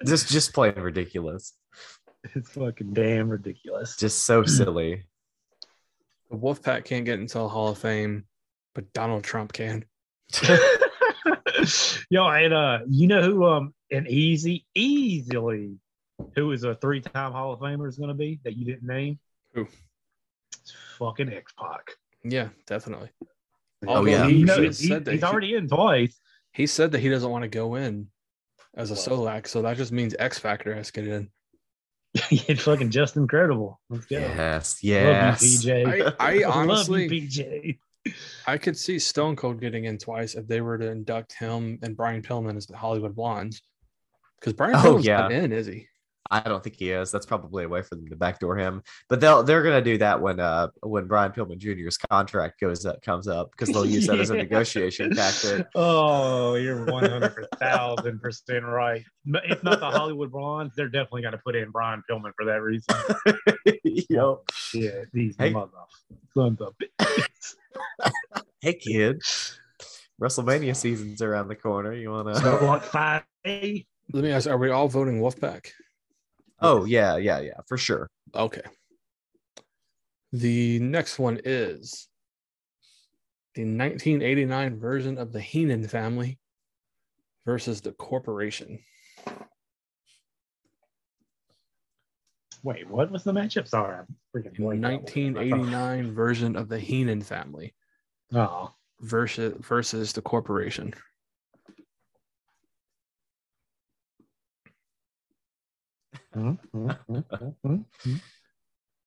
just just plain ridiculous. It's fucking damn ridiculous. Just so [clears throat] silly. The Wolfpack can't get into the Hall of Fame, but Donald Trump can. [laughs] Yo, and uh, you know who um an easy, easily who is a three-time Hall of Famer is gonna be that you didn't name? Who? It's fucking X Pac. Yeah, definitely. Oh, Although yeah. he, You know, he he- said that he's he- already in twice. he said that he doesn't want to go in as a Well. solo act, so that just means X Factor has to get in. [laughs] it's fucking just incredible. Let's go. Yes, Love you, yes. PJ. I, I honestly, [laughs] Love you, PJ. I could see Stone Cold getting in twice if they were to induct him and Brian Pillman as the Hollywood Blondes. Because Brian Oh, Pillman's yeah. not in, is he? I don't think he is. That's probably a way for them to backdoor him. But they'll they're gonna do that when uh when Brian Pillman Jr.'s contract goes up comes up because they'll use that as a [laughs] negotiation tactic. Oh, you're [laughs] one hundred thousand percent right. If not the Hollywood Blondes, they're definitely going to put in Brian Pillman for that reason. [laughs] Yo, Shit, these Hey. mother sons of bitches. hey kid, WrestleMania season's around the corner. You wanna? So what five Let me ask: Are we all voting Wolfpack? Oh yeah, yeah, yeah, for sure. Okay. The next one is the 1989 version of the Heenan family versus the corporation. Wait, what was the matchup? Sorry, I'm freaking The 1989 version of the Heenan family Oh, versus versus the corporation. Mm, mm, mm, mm, mm, mm.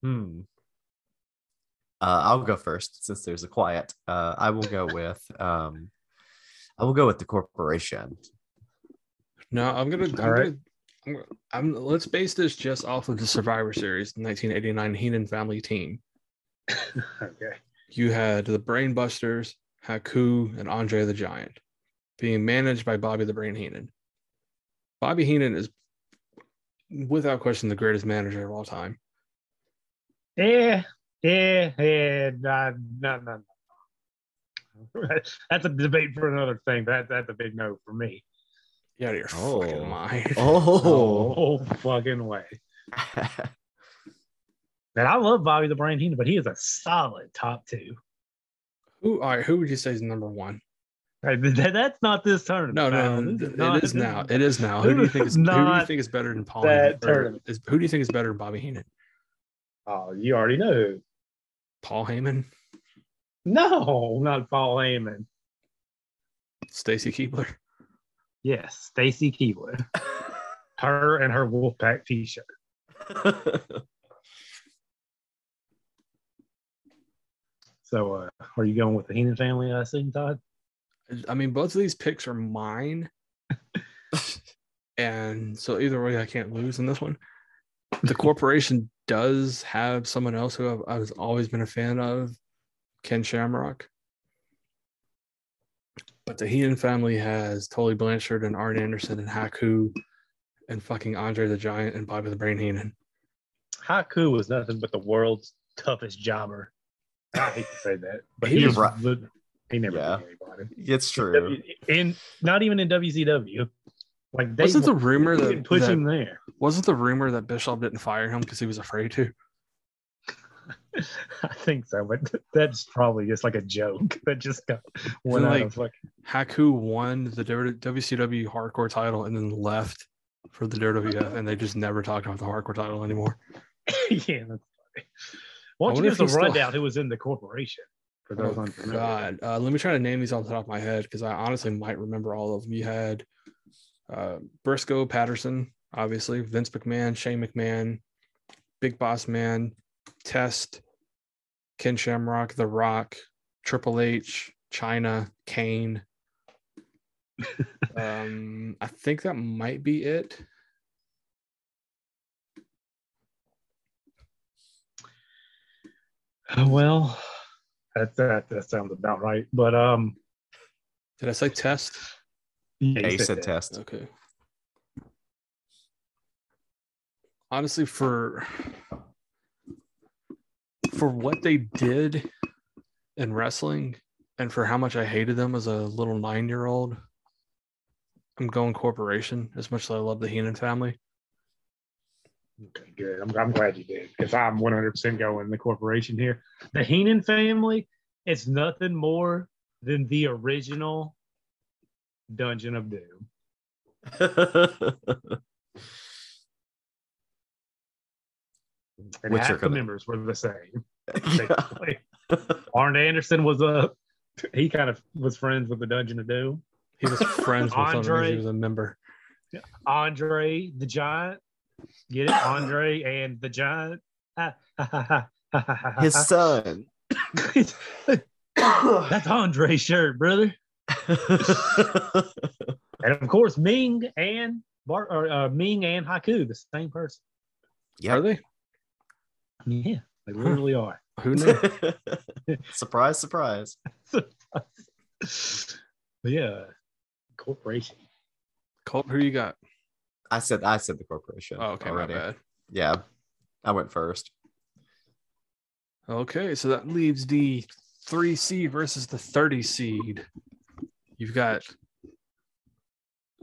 Hmm. Uh, I'll go first since there's a quiet. Uh, I will go with um, I will go with the corporation. No, I'm gonna. I'm All right. gonna I'm, gonna- I'm, let's base this just off of the Survivor Series, the 1989 Heenan family team. [laughs] okay. You had the Brainbusters, Haku, and Andre the Giant, being managed by Bobby the Brain Heenan. Bobby Heenan is, without question, the greatest manager of all time. Eh, yeah, yeah, yeah. No, no, no, no. [laughs] That's a debate for another thing. But that, that's a big no for me. Yeah, out of your Oh. fucking mind. [laughs] Oh, Oh, fucking way. [laughs] And I love Bobby the Brain Heenan, but he is a solid top two. Who? All right, who would you say is number one? Right, th- th- that's not this tournament. No, no, no, it is now. It is now. Who do you think is? Who do you think is better than Paul? that tournament. Is, who do you think is better than Bobby Heenan? Oh, you already know who. Paul Heyman, No, not Paul Heyman. Stacy Keibler. Yes, Stacy Keibler. [laughs] Her and her Wolfpack T-shirt. [laughs] So, uh, are you going with the Heenan family? I assume, Todd. I mean, both of these picks are mine. and so either way, I can't lose in this one. The corporation does have someone else who I've, I've always been a fan of, Ken Shamrock. But the Heenan family has Tully Blanchard and Arn Anderson and Haku and fucking Andre the Giant and Bobby the Brain Heenan. Haku was nothing but the world's toughest jobber. I hate to say that, but He he, was was he never Yeah. beat anybody. it's true. And not even in WCW. Like they Wasn't the rumor that, didn't push that- him there. wasn't the rumor that Bischoff didn't fire him because he was afraid to? [laughs] I think so, but that's probably just like a joke that just got went out like- of like Haku won the WCW hardcore title and then left for the WWF, and they just never talked about the hardcore title anymore. [laughs] yeah. That's funny. Why don't you give us he's a still- rundown who was in the corporation For those Oh, unfamiliar. God. Uh, let me try to name these off the top of my head because I honestly might remember all of them. You had uh, Brisco Patterson, obviously, Vince McMahon, Shane McMahon, Big Boss Man, Test, Ken Shamrock, The Rock, Triple H, Chyna, Kane. [laughs] um, I think that might be it. Well, that, that that sounds about right. But um, Did I say Test? yeah, you Yeah, you said that. test. Okay. Honestly, for for what they did in wrestling and for how much I hated them as a little nine year old, I'm going corporation as much as I love the Heenan family. Okay, good. I'm, I'm glad you did because I'm 100% going the corporation here. The Heenan family, it's nothing more than the original Dungeon of Doom. [laughs] And Which are half the gonna- members were the same. [laughs] basically. Arn Anderson was a he kind of was friends with the Dungeon of Doom. He was friends with them. because Andre. He was a member. Andre the Giant, get it? Andre and the Giant. His son. [laughs] That's Andre's shirt, brother. [laughs] And of course, Meng and Bar- or, uh, Meng and Haku, the same person. Yeah. Are they? Yeah, they literally are. Who knew? [laughs] surprise, surprise. But yeah, corporation. Colt, who you got? I said I said the corporation. Oh, okay, already. my bad. Yeah. I went first. Okay, so that leaves the three seed versus the 30 seed. You've got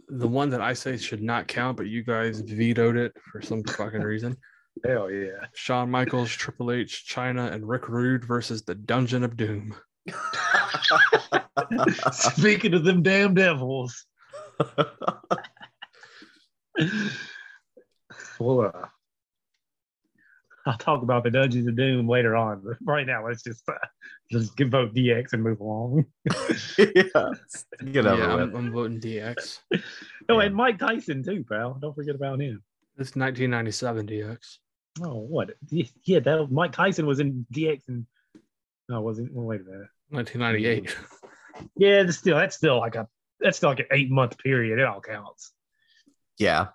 the one that I say should not count, but you guys vetoed it for some fucking [laughs] reason. Hell yeah. Shawn Michaels, Triple H, Chyna, and Rick Rude versus the Dungeon of Doom. [laughs] Speaking of them damn devils, [laughs] well, uh, I'll talk about the Dungeons of Doom later on. But right now, let's just uh, just give vote DX and move along. [laughs] yeah. Get over yeah. I'm, I'm voting DX. Oh, Yeah. and Mike Tyson too, pal. Don't forget about him. It's 1997 DX. Oh, what? Yeah, that Mike Tyson was in DX and no, wasn't. Well, wait a minute. 1998. Yeah, that's still that's still like a that's still like an eight month period. It all counts. Yeah.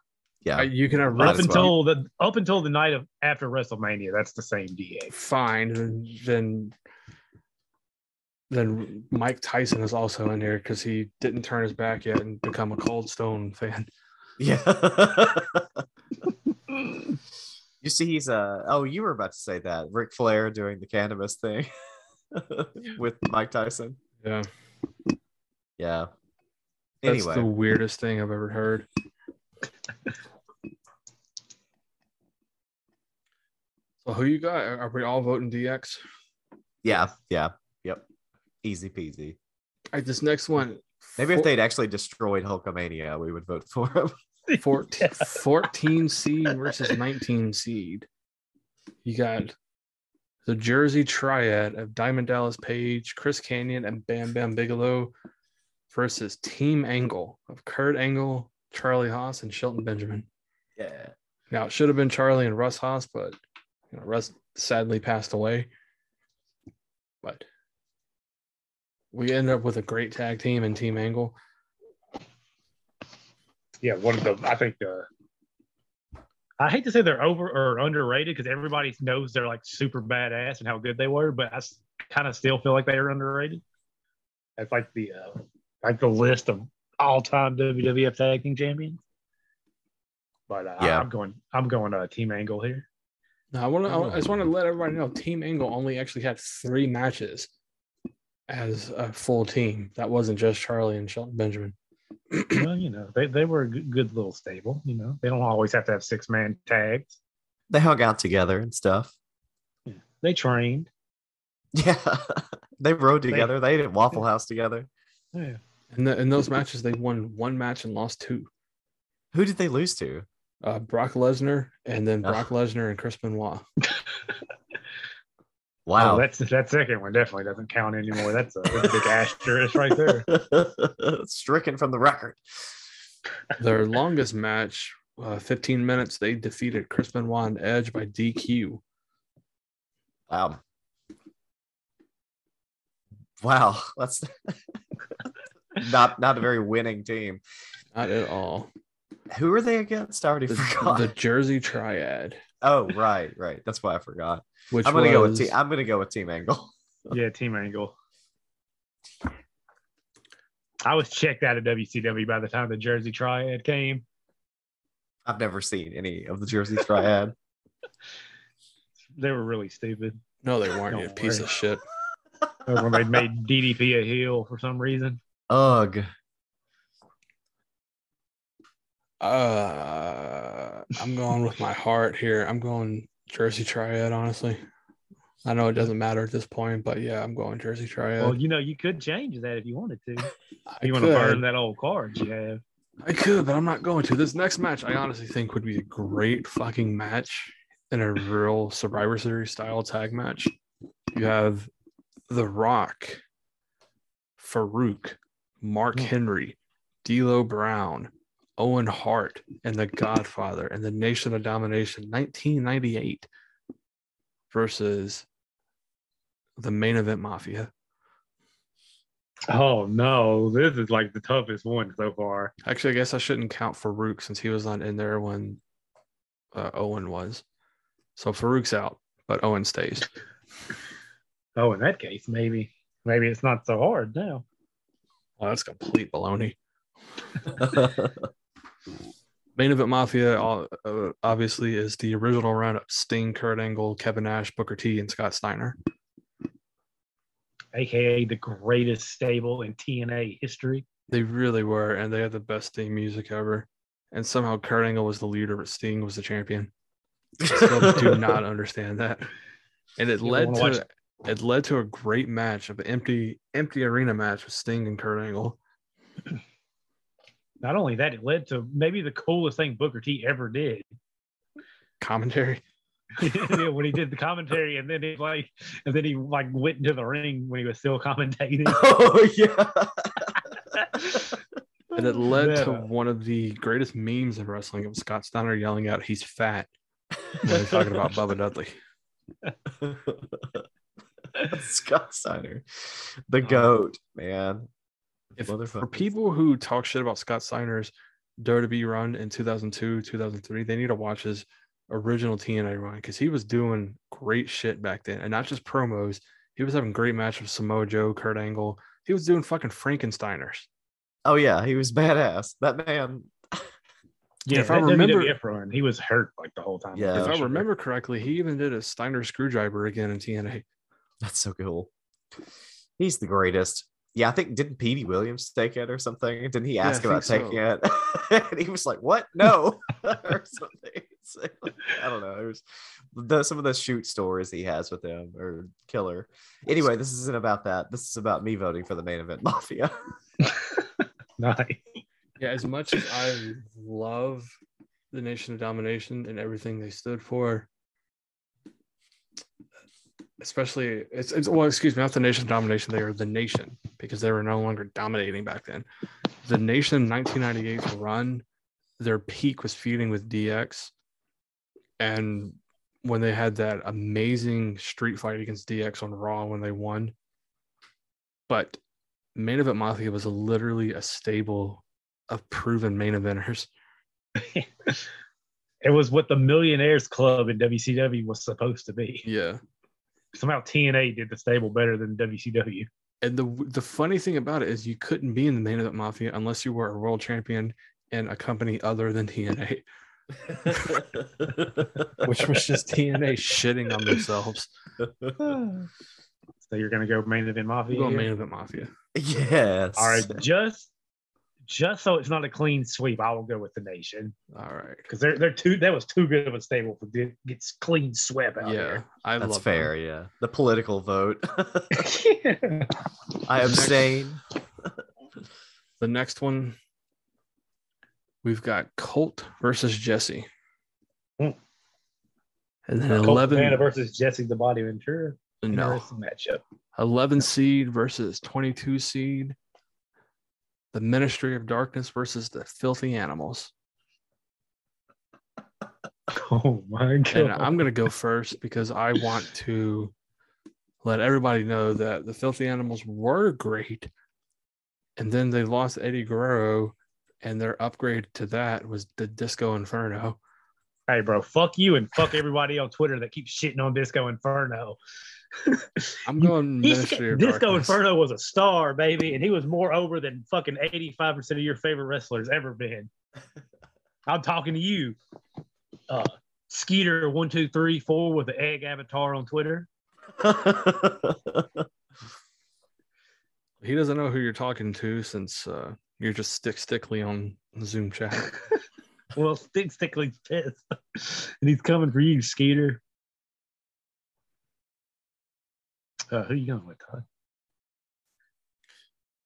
Yeah. Uh, you can have Might up as until the up until the night of after WrestleMania, that's the same DX. fine. Then, then then Mike Tyson is also in here because he didn't turn his back yet and become a Cold Stone fan. Yeah. [laughs] you see, he's a. oh, you were about to say that. Ric Flair doing the cannabis thing [laughs] with Mike Tyson. Yeah, Yeah. that's Anyway, the weirdest thing I've ever heard. So who you got? Are we all voting DX? yeah, yeah, yep. Easy peasy. All right, this next one. Maybe if they'd actually destroyed Hulkamania, we would vote for him. [laughs] 14, 14 seed versus 19 seed. You got the Jersey Triad of Diamond Dallas Page, Chris Kanyon, and Bam Bam Bigelow versus Team Angle of Kurt Angle, Charlie Haas, and Shelton Benjamin. Yeah. Now it should have been Charlie and Russ Haas, but you know, Russ sadly passed away. But we end up with a great tag team and Team Angle. Yeah, one of the I think the I hate to say they're over or underrated because everybody knows they're like super badass and how good they were, but I kind of still feel like they are underrated. That's like the uh, like the list of all time WWF Tag Team Champions. But uh, Yeah. I'm going I'm going uh, Team Angle here. Now I want to. I just want to let everybody know Team Angle only actually had three matches as a full team. That wasn't just Charlie and Shelton Benjamin. [clears throat] well, you know they, they were a good, good little stable. You know they don't always have to have six man tags. They hung out together and stuff. Yeah. They trained. [laughs] Yeah. they rode together. They ate at Waffle House together. Yeah. In, in those matches, they won one match and lost two. Who did they lose to? Uh, Brock Lesnar and then Ugh. Brock Lesnar and Chris Benoit. [laughs] Wow. Oh, that's that second one definitely doesn't count anymore. That's a, that's a big asterisk right there. [laughs] Stricken from the record. Their longest match, uh, 15 minutes, they defeated Chris Benoit and Edge by DQ. Wow. Wow. That's [laughs] not not a very winning team. Not at all. Who are they against? I already The, forgot. the Jersey Triad, Oh, right, right. That's why I forgot. which I'm gonna go with team. I'm gonna go with Team Angle. [laughs] Yeah, Team Angle. I was checked out of WCW by the time the Jersey Triad came. I've never seen any of the Jersey Triad. [laughs] They were really stupid. No, they weren't. You Don't piece of shit. when they made DDP a heel for some reason. Ugh. Uh, I'm going with my heart here. I'm going Jersey Triad. Honestly, I know it doesn't matter at this point, but yeah, I'm going Jersey Triad. Well, you know, you could change that if you wanted to. [laughs] I You want to could. burn that old card you have. I could, but I'm not going to. This next match, I honestly think would be a great fucking match in a real Survivor Series style tag match. You have The Rock, Farouk, Mark Hmm. Henry, D'Lo Brown, Owen Hart, and The Godfather and the Nation of Domination 1998 versus the main event Mafia. Oh no, this is like the toughest one so far. Actually, I guess I shouldn't count Farouk since he was not in there when uh, Owen was. So Farouk's out, but Owen stays. [laughs] Oh, in that case, maybe maybe it's not so hard now. Well, that's complete baloney. [laughs] Main event Mafia, uh, uh, obviously, is the original run of Sting, Kurt Angle, Kevin Nash, Booker T, and Scott Steiner. AKA the greatest stable in TNA history. They really were, and they had the best theme music ever. And somehow Kurt Angle was the leader, but Sting was the champion. I still do [laughs] not understand that. And it You led wanna to watch- it led to a great match of an empty empty arena match with Sting and Kurt Angle. [clears throat] Not only that, it led to maybe the coolest thing Booker T ever did. Commentary. [laughs] [laughs] Yeah, when he did the commentary, and then he like, and then he like went into the ring when he was still commentating. [laughs] oh yeah. And it led to one of the greatest memes in wrestling of Scott Steiner yelling out, he's fat when he's talking about Bubba Dudley. [laughs] Scott Steiner, the uh, goat, man. If, for people who talk shit about Scott Steiner's WWE run in 2002, 2003, they need to watch his original TNA run because he was doing great shit back then. And not just promos, he was having great matches with Samoa Joe, Kurt Angle. He was doing fucking Frankensteiners. Oh yeah, he was badass. That man. [laughs] Yeah, If I remember- WWF run, he was hurt like the whole time. Yeah. if I remember correctly, he even did a Steiner screwdriver again in TNA. [laughs] That's so cool. He's the greatest. Yeah, I think didn't Petey Williams take it or something? Didn't he I ask about think taking it? [laughs] and he was like, "What? No," [laughs] or something. So, I don't know. It was the, some of the shoot stories he has with him or killer. Anyway, this isn't about that. This is about me voting for the main event mafia. Nice. Yeah, as much as I love the Nation of Domination and everything they stood for, especially it's, it's well, excuse me, not the Nation Domination, they are the Nation because they were no longer dominating back then. The Nation 1998 run, their peak was feuding with DX, and when they had that amazing street fight against DX on Raw when they won, but Main Event Mafia was literally a stable of proven main eventers. [laughs] It was what the Millionaires Club in WCW was supposed to be. Yeah. Somehow TNA did the stable better than WCW. And the the funny thing about it is you couldn't be in the main event mafia unless you were a world champion in a company other than TNA, [laughs] [laughs] which was just TNA shitting on themselves. [sighs] [sighs] So you're gonna go main event mafia. We're going main event mafia. yes. All right, just just so it's not a clean sweep, I will go with the nation All right. because they're they're too that was too good of a stable for get, gets clean swept out Yeah, I That's love fair. Yeah. The political vote. there. [laughs] [laughs] I abstain. [laughs] The next one, we've got Colt versus Jesse. Hmm. And then Colt 11, Cabana versus Jesse the Body Ventura. No. Matchup. 11 seed versus 22 seed. The Ministry of Darkness versus the Filthy Animals. [laughs] Oh my god. And I'm going to go first because I want to let everybody know that the Filthy Animals were great. And then they lost Eddie Guerrero, and their upgrade to that was the Disco Inferno. Hey, bro, fuck you and fuck everybody on Twitter that keeps shitting on Disco Inferno. I'm going Ministry of Disco Darkness. Inferno was a star, baby, and he was more over than fucking 85% of your favorite wrestlers ever been. [laughs] I'm talking to you. Uh, Skeeter one two three four with the egg avatar on Twitter. [laughs] He doesn't know who you're talking to since uh, you're just stick stickly on Zoom chat. [laughs] Well, Stick Stickly's pissed, and he's coming for you, Skeeter. Uh, who you going with, Todd?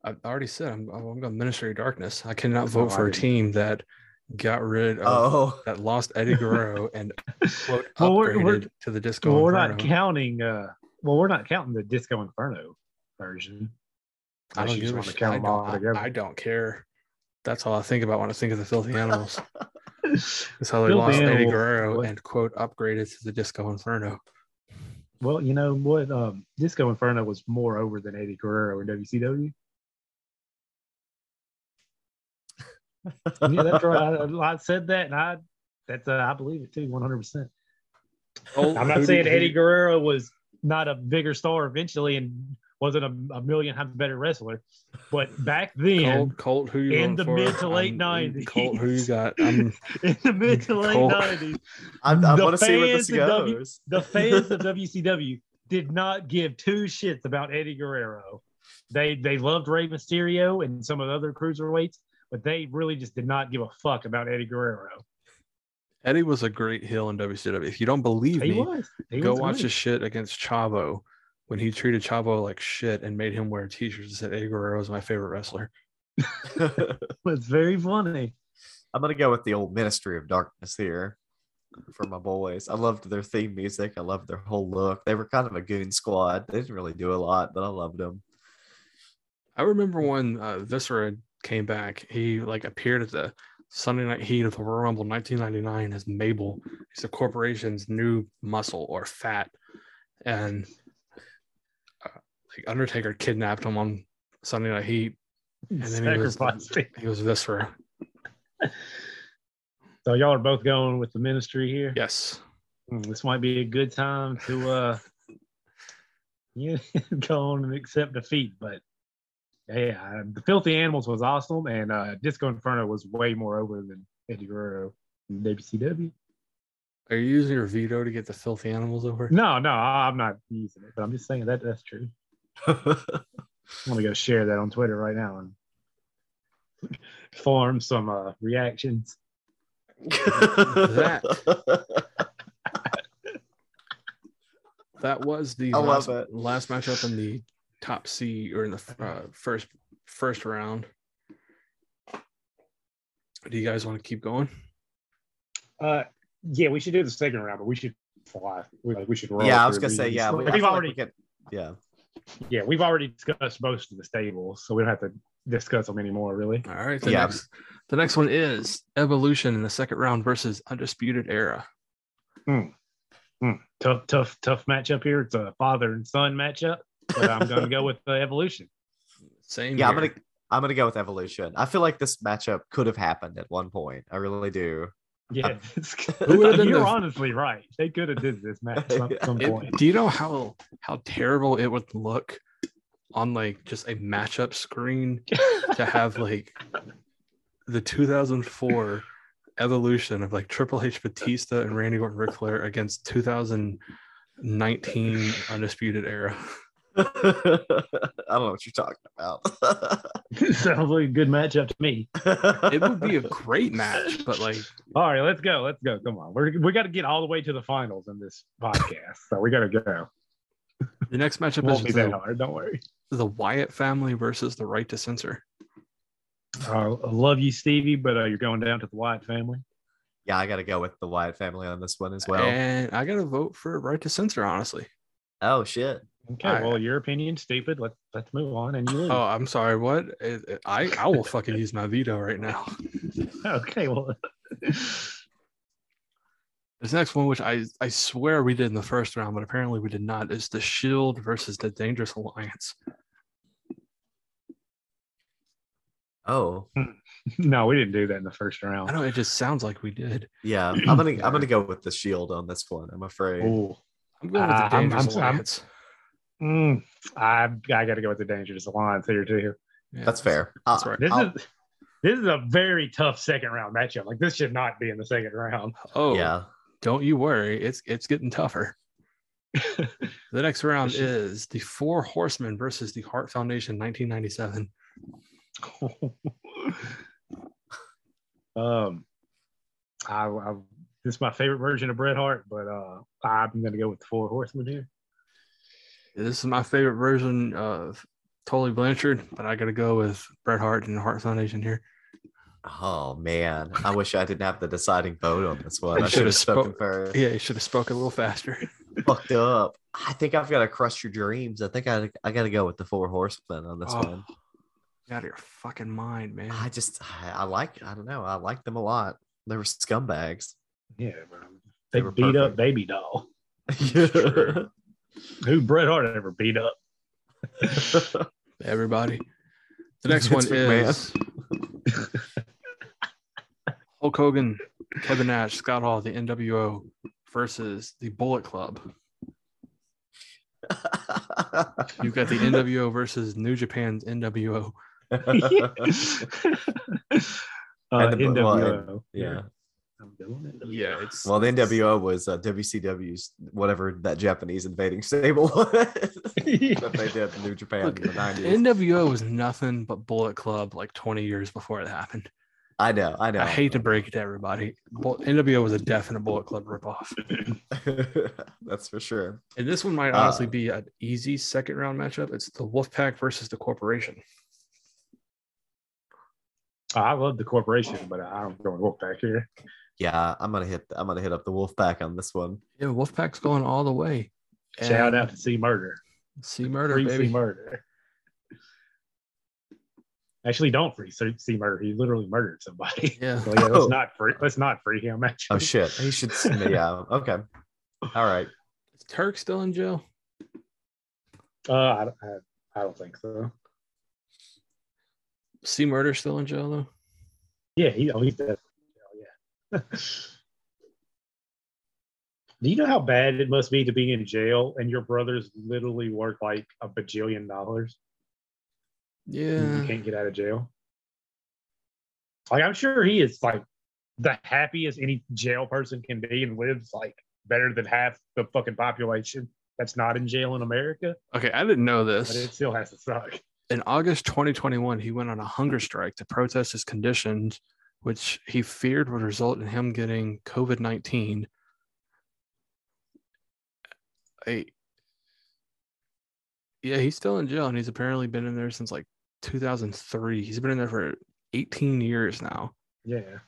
I already said I'm, I'm going Ministry of Darkness. I cannot That's vote for a team that got rid of oh, that lost Eddie Guerrero [laughs] and quote Well, we're- upgraded we're- to the Disco Well, we're Inferno. not counting. Uh, well, we're not counting the Disco Inferno version. I don't Unless you just give a shit. count I don't, I. I don't care. That's all I think about when I think of the Filthy Animals. [laughs] That's how they Filthy lost Eddie Guerrero what- and quote upgraded to the Disco Inferno. Well, you know what? Um, Disco Inferno was more over than Eddie Guerrero in WCW. yeah, that's right. I, I said that, and I that's uh, I believe it too, one hundred percent. Oh, I'm not saying Eddie Guerrero was not a bigger star eventually and wasn't a, a million times better wrestler, but back then, Colt, Colt, who in the for? mid to late 90s. Colt, who you got? I'm [laughs] in the mid to late nineties, I, I The want to see where this fans in W- goes. the fans of [laughs] WCW did not give two shits about Eddie Guerrero. They they loved Rey Mysterio and some of the other cruiserweights, but they really just did not give a fuck about Eddie Guerrero. Eddie was a great heel in WCW. If you don't believe He me, was. He go was watch great. his shit against Chavo when he treated Chavo like shit and made him wear t-shirts that said Eddie Guerrero is my favorite wrestler. [laughs] It's very funny. I'm gonna go with the old Ministry of Darkness here for my boys. I loved their theme music. I loved their whole look. They were kind of a goon squad. They didn't really do a lot, but I loved them. I remember when uh, Viscera came back, he like appeared at the Sunday Night Heat of the Royal Rumble 1999 as Mabel. He's the corporation's new muscle or fat, and like Undertaker kidnapped him on Sunday Night Heat. And then he was-. He was Viscera. So y'all are both going with the ministry here. Yes. Hmm, This might be a good time to uh [laughs] yeah, go on and accept defeat, but yeah, the Filthy Animals was awesome, and uh Disco Inferno was way more over than Eddie Guerrero in WCW. Are you using your veto to get the filthy animals over? No, no, I'm not using it, but I'm just saying that that's true. I'm gonna go share that on Twitter right now and [laughs] form some uh reactions. That [laughs] that was the I last, love it. last matchup in the top C or in the uh, first first round. Do you guys want to keep going? Uh, yeah, we should do the second round, but we should fly. We, like, we should roll. yeah, I was gonna say yeah. we, we've feel like already we could- yeah. Yeah, we've already discussed most of the stables, so we don't have to discuss them anymore, really. All right. The Yeah. next the next one is Evolution in the second round versus Undisputed Era. Hmm. Tough, tough, tough matchup here. It's a father and son matchup, but I'm going to go with the evolution. Same. Yeah, I'm gonna I'm gonna go with evolution. I feel like this matchup could have happened at one point. I really do. Yeah, [laughs] [laughs] Who would've been you're the- honestly right. They could have did this match at some, [laughs] some It- point. do you know how how terrible it would look on like just a matchup screen to have like the 2004 evolution of like Triple H, Batista, and Randy Orton, Ric Flair against 2019 Undisputed Era. [laughs] I don't know what you're talking about. [laughs] Sounds like a good matchup to me. It would be a great match, but like All right, let's go. Let's go. Come on, we're we got to get all the way to the finals in this podcast, so we got to go. the next matchup It won't be is that the, hard. Don't worry. the Wyatt family versus the Right to Censor. Uh, I love you, Stevie, but uh, you're going down to the Wyatt family. yeah, I gotta go with the Wyatt family on this one as well. and I gotta vote for Right to Censor, honestly. Oh shit. Okay, I- well, your opinion, stupid. Let's let's move on. And you lose. Oh, I'm sorry. What? It- it- I I will fucking use my veto right now. [laughs] okay, well, [laughs] This next one, which I I swear we did in the first round, but apparently we did not, is the Shield versus the Dangerous Alliance. Oh, [laughs] no, we didn't do that in the first round. I round. know it just sounds like we did. yeah. I'm gonna I'm gonna go with the shield on this one. I'm afraid. Ooh, I'm going with the Uh, I'm- Dangerous I'm- I'm- Alliance. Mm, I I got to go with the dangerous alliance here too. Yeah, That's fair. That's Uh, right. This I'll- is this is a very tough second round matchup. Like this should not be in the second round. Oh, Yeah. don't you worry. It's it's getting tougher. [laughs] The next round is- is the Four Horsemen versus the Hart Foundation 1997. [laughs] um, I, I this is my favorite version of Bret Hart, but uh, I'm gonna go with the Four Horsemen here. This is my favorite version of Tully Blanchard, but I got to go with Bret Hart and the Hart Foundation here. Oh man, I wish I didn't have the deciding vote on this one. I should have spoken spoke- first. Yeah, you should have spoken a little faster. Fucked up. I think I've got to crush your dreams. I think I I got to go with the four horsemen on this Oh, one. Out of your fucking mind, man. I just I, I like I don't know I like them a lot. They were scumbags. Yeah, bro. They They were beat up. Baby Doll. [laughs] True. Who Bret Hart ever beat up? Everybody. [laughs] The next one is [laughs] Hulk Hogan, Kevin Nash, Scott Hall, the NWO versus the Bullet Club. [laughs] You've got the NWO versus New Japan's NWO. uh, And the- well, NWO. yeah. I'm doing it. Yeah, it's Well, the NWO was uh, WCW's whatever that Japanese invading [laughs] stable was that they did in New Japan Look, in the nineties. NWO was nothing but Bullet Club like 20 years before it happened. I know, I know. I hate to break it to everybody. Bull- NWO was a definite Bullet Club ripoff. [laughs] That's for sure. And this one might honestly Uh, be an easy second round matchup. It's the Wolfpack versus the Corporation. I love the corporation, but I'm going Wolfpack here. Yeah, I'm gonna hit. I'm gonna hit up the Wolfpack on this one. Yeah, Wolfpack's going all the way. Shout out to C Murder. C Murder, Free baby. C Murder. Actually, don't free C C Murder. He literally murdered somebody. [laughs] Yeah. So yeah, let's Oh. not free. Let's not free him. Actually. Oh shit, he should. [laughs] Yeah. Okay. All right. Is Turk still in jail? Uh, I, I, I don't think so. C Murder still in jail though? Yeah, he. Oh, he's dead. Do you know how bad it must be to be in jail and your brother's literally worth like a bajillion dollars? Yeah. You can't get out of jail. Like I'm sure he is like the happiest any jail person can be and lives like better than half the fucking population that's not in jail in America, Okay, I didn't know this. but it still has to suck. In August 2021, he went on a hunger strike to protest his conditions, which he feared would result in him getting COVID 19. Hey, yeah, he's still in jail and he's apparently been in there since like 2003. He's been in there for 18 years now. Yeah.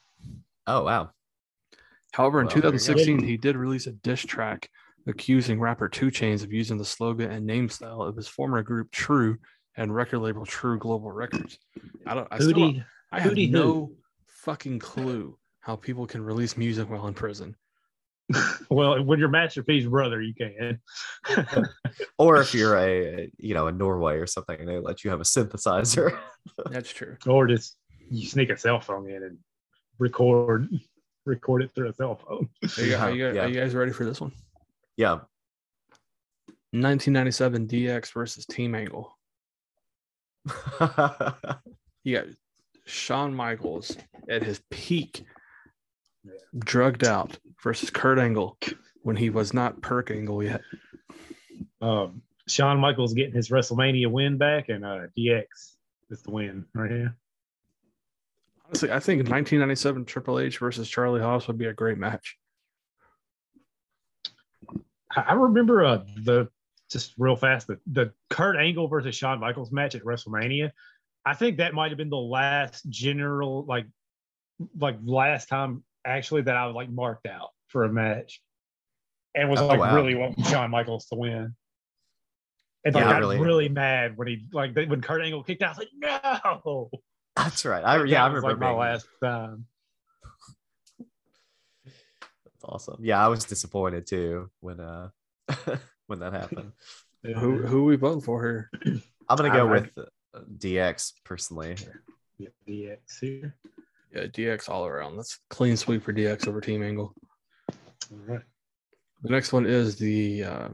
Oh wow. However, in Well, there you go. 2016, he did release a diss track accusing rapper 2 Chainz of using the slogan and name style of his former group True and record label True Global Records. I don't. I, still. I have Hootie who? No fucking clue how people can release music while in prison. [laughs] Well, when you're Master P's brother, you can. [laughs] Or if you're a you know a Norway or something, and they let you have a synthesizer. [laughs] That's true. or just you sneak a cell phone in and record record it through a cell phone. Are you, are you- Yeah, yeah. are you guys ready for this one? yeah. 1997 DX versus Team Angle. You got Shawn Michaels at his peak, drugged out, versus Kurt Angle when he was not Perk Angle yet. Um, Shawn Michaels getting his WrestleMania win back, and uh, DX is the win right here. Honestly, I think 1997 Triple H versus Charlie Haas would be a great match. I, remember uh, the just real fast the, the Kurt Angle versus Shawn Michaels match at WrestleMania. I think that might have been the last general like like last time actually that I was like marked out for a match and was Oh, like wow. really wanting Shawn Michaels to win. And like, Yeah, I was really. really mad when he like when Kurt Angle kicked out. I was like, no. That's right. I yeah, I That was, remember like my last time. That's awesome. Yeah, I was disappointed too when uh [laughs] when that happened. [laughs] Who who we voting for here? I'm gonna go I- with uh, DX personally. Yeah, DX here. Yeah, DX all around. That's clean sweep for DX over Team Angle. All right. The next one is the uh,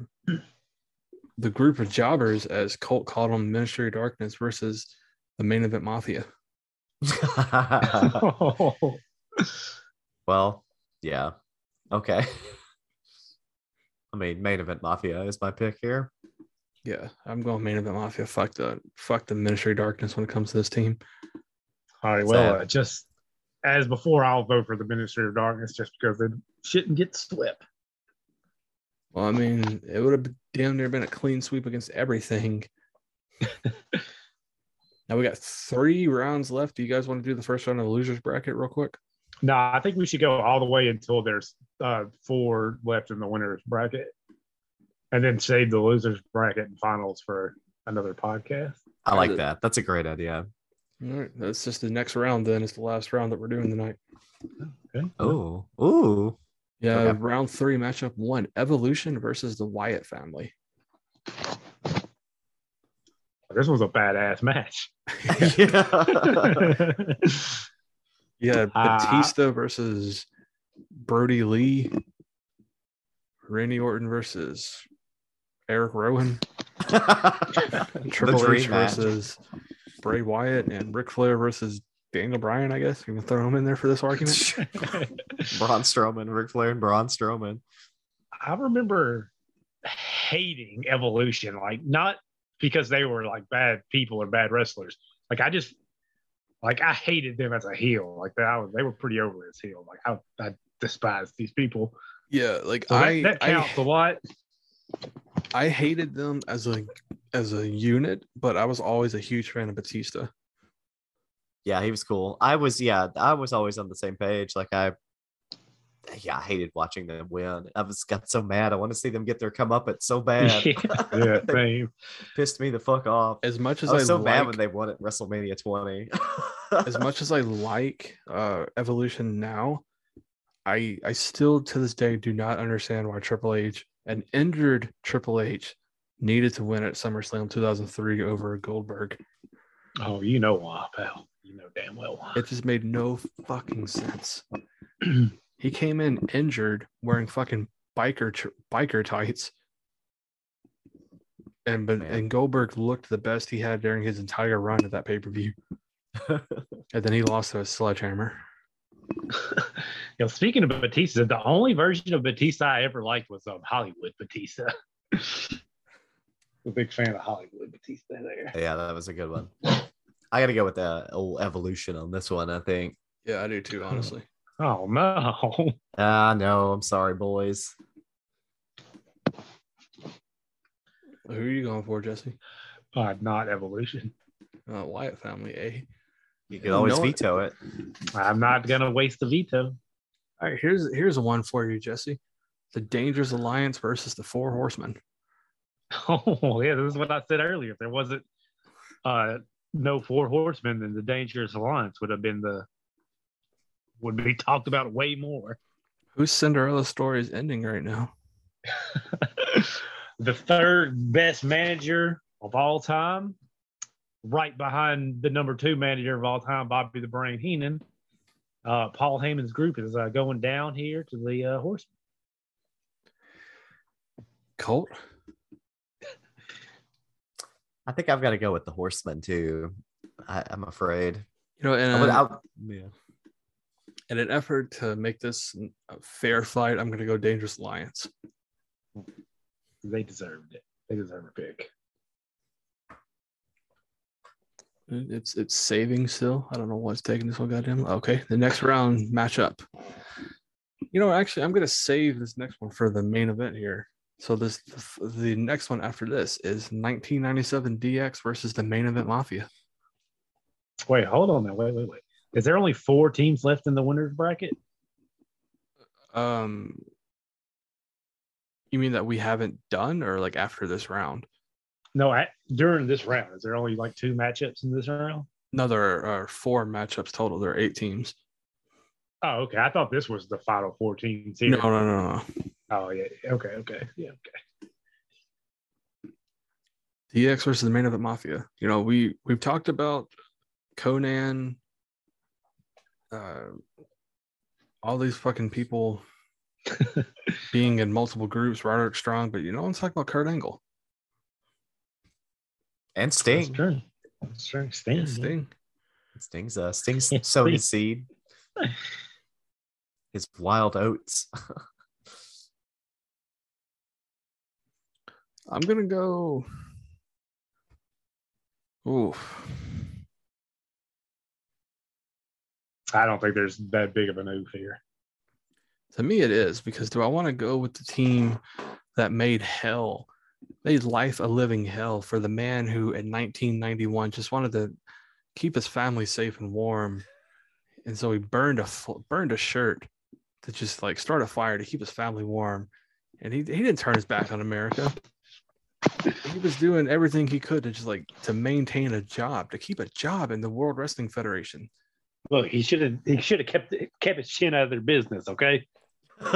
the group of jobbers, as Colt called them, Ministry of Darkness versus the main event Mafia. [laughs] [laughs] well, yeah. Okay. [laughs] I mean, main event mafia is my pick here. Yeah, I'm going main event Mafia. Fuck the fuck the Ministry of Darkness when it comes to this team. All right. Well, uh, just as before, I'll vote for the Ministry of Darkness just because they shouldn't get swept. Well, I mean, it would have damn near been a clean sweep against everything. [laughs] now we got three rounds left. Do you guys want to do the first round of the losers bracket real quick? No, I think we should go all the way until there's uh, four left in the winners bracket, and then save the losers bracket and finals for another podcast. I like that. That's a great idea. All right, that's just the next round. Then it's the last round that we're doing tonight. Okay. Oh, ooh. Yeah, Okay. round three, matchup one: Evolution versus the Wyatt family. This was a badass match. [laughs] yeah. [laughs] Yeah, Ah. Batista versus Brodie Lee. Randy Orton versus Eric Rowan. [laughs] Triple dream H match. versus Bray Wyatt and Ric Flair versus Daniel Bryan. I guess you can throw him in there for this argument. [laughs] Braun Strowman, Ric Flair, and Braun Strowman. I remember hating Evolution, like not because they were like bad people or bad wrestlers. Like I just like I hated them as a heel. Like that, I was, they were pretty over as heel. Like I, I despised these people. yeah, like So that, I, that counts a lot. I I hated them as a as a unit, but I was always a huge fan of Batista. Yeah, he was cool. I was, yeah, I was always on the same page. Like I, yeah, I hated watching them win. I was got so mad. I want to see them get their come up. comeuppance so bad. [laughs] yeah, [laughs] same. Pissed me the fuck off. As much as I I, was so like, mad when they won at WrestleMania 20. [laughs] as much as I like uh, Evolution now, I I still to this day do not understand why Triple H, an injured Triple H, needed to win at SummerSlam 2003 over Goldberg. Oh, you know why, pal. You know damn well why. It just made no fucking sense. [clears throat] he came in injured, wearing fucking biker tr- biker tights, and but and Goldberg looked the best he had during his entire run at that pay per view, [laughs] and then he lost to a sledgehammer. [laughs] you know, speaking of Batista, the only version of Batista I ever liked was um, Hollywood Batista. [laughs] a big fan of Hollywood Batista there. yeah, that was a good one. I got to go with the old evolution on this one, I think. Yeah, I do too, honestly. [laughs] Oh no. Ah, no, I'm sorry, boys. Who are you going for, Jesse? Uh, not evolution. Uh, Wyatt family, eh? You can always No veto it. I'm not gonna waste the veto. All right, here's here's a one for you, Jesse. The Dangerous Alliance versus the Four Horsemen. [laughs] Oh yeah, this is what I said earlier. If there wasn't uh no four horsemen, then the dangerous alliance would have been the would be talked about way more. Whose Cinderella story is ending right now? [laughs] the third best manager of all time, right behind the number two manager of all time, Bobby the Brain Heenan. Uh, Paul Heyman's group is uh, going down here to the uh, horsemen. Colt. I think I've got to go with the horseman too. I, I'm afraid. You know, and I would- uh, yeah. in an effort to make this a fair fight, I'm going to go Dangerous Alliance. They deserved it. They deserve a pick. It's it's saving still. I don't know what's taking this one. Goddamn. Okay, the next round matchup. You know, actually, I'm going to save this next one for the main event here. So this the next one after this is 1997 DX versus the main event Mafia. Wait, hold on now. Wait, wait, wait. Is there only four teams left in the winners bracket? Um, you mean that we haven't done, or like after this round? No, I, during this round, is there only like two matchups in this round? No, there are four matchups total. There are eight teams. Oh, okay. I thought this was the final 14 series. No, no, no, no. Oh, yeah. Okay, okay. Yeah, okay. DX versus the main event mafia. You know, we we've talked about Konnan, uh, all these fucking people [laughs] being in multiple groups, Roderick Strong, but you know, I'm talking about Kurt Angle. And That's Sting. true. That's true. Sting. yeah. Sting. Sting's uh Sting's [laughs] Yeah, sowing his seed. [laughs] His wild oats. [laughs] I'm gonna go. Oof. I don't think there's that big of an oof here. To me, it is because do I want to go with the team that made hell, made life a living hell for the man who in 1991 just wanted to keep his family safe and warm, and so he burned a burned a shirt to just like start a fire to keep his family warm, and he he didn't turn his back on America. He was doing everything he could to just like to maintain a job, to keep a job in the World Wrestling Federation. Look, he should have he should have kept kept his chin out of their business, okay? [laughs]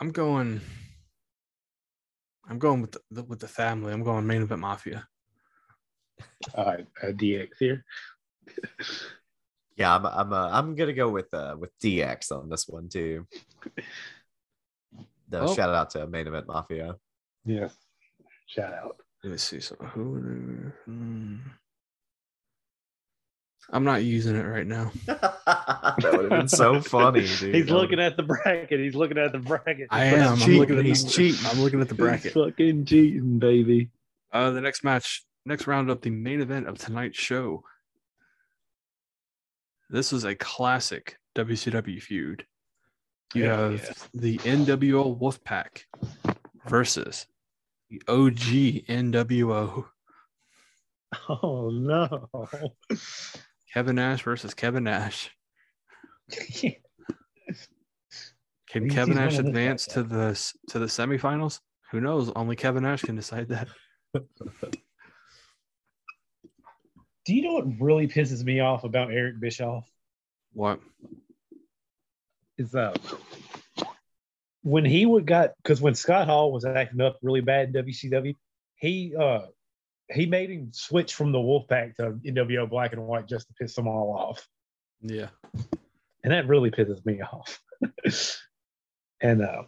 I'm going. I'm going with the with the family. I'm going main event mafia. [laughs] All right, uh, DX here. yeah, I'm I'm uh, I'm gonna go with uh with DX on this one too. No, Oh. shout out to main event mafia. Yes. Shout out. Let me see. So who? hmm. I'm not using it right now. [laughs] that would have been so funny, [laughs] dude. He's looking at the bracket. He's looking at the bracket. I He's am. I'm cheating. looking at He's cheating. I'm looking at the He's bracket. fucking cheating, baby. Uh, the next match, next round up, the main event of tonight's show. This was a classic WCW feud. You Hell have yeah. the NWO Wolfpack versus the OG NWO [laughs] Oh no. Kevin Nash versus Kevin Nash. [laughs] Can He's- Kevin Nash one of the advance to the to the semifinals? Who knows? Only Kevin Nash can decide that. Do you know what really pisses me off about Eric Bischoff? What? Is uh when he would got because when Scott Hall was acting up really bad in WCW, he uh he made him switch from the Wolfpack to NWO Black and White just to piss them all off. Yeah. and that really pisses me off. [laughs] and uh,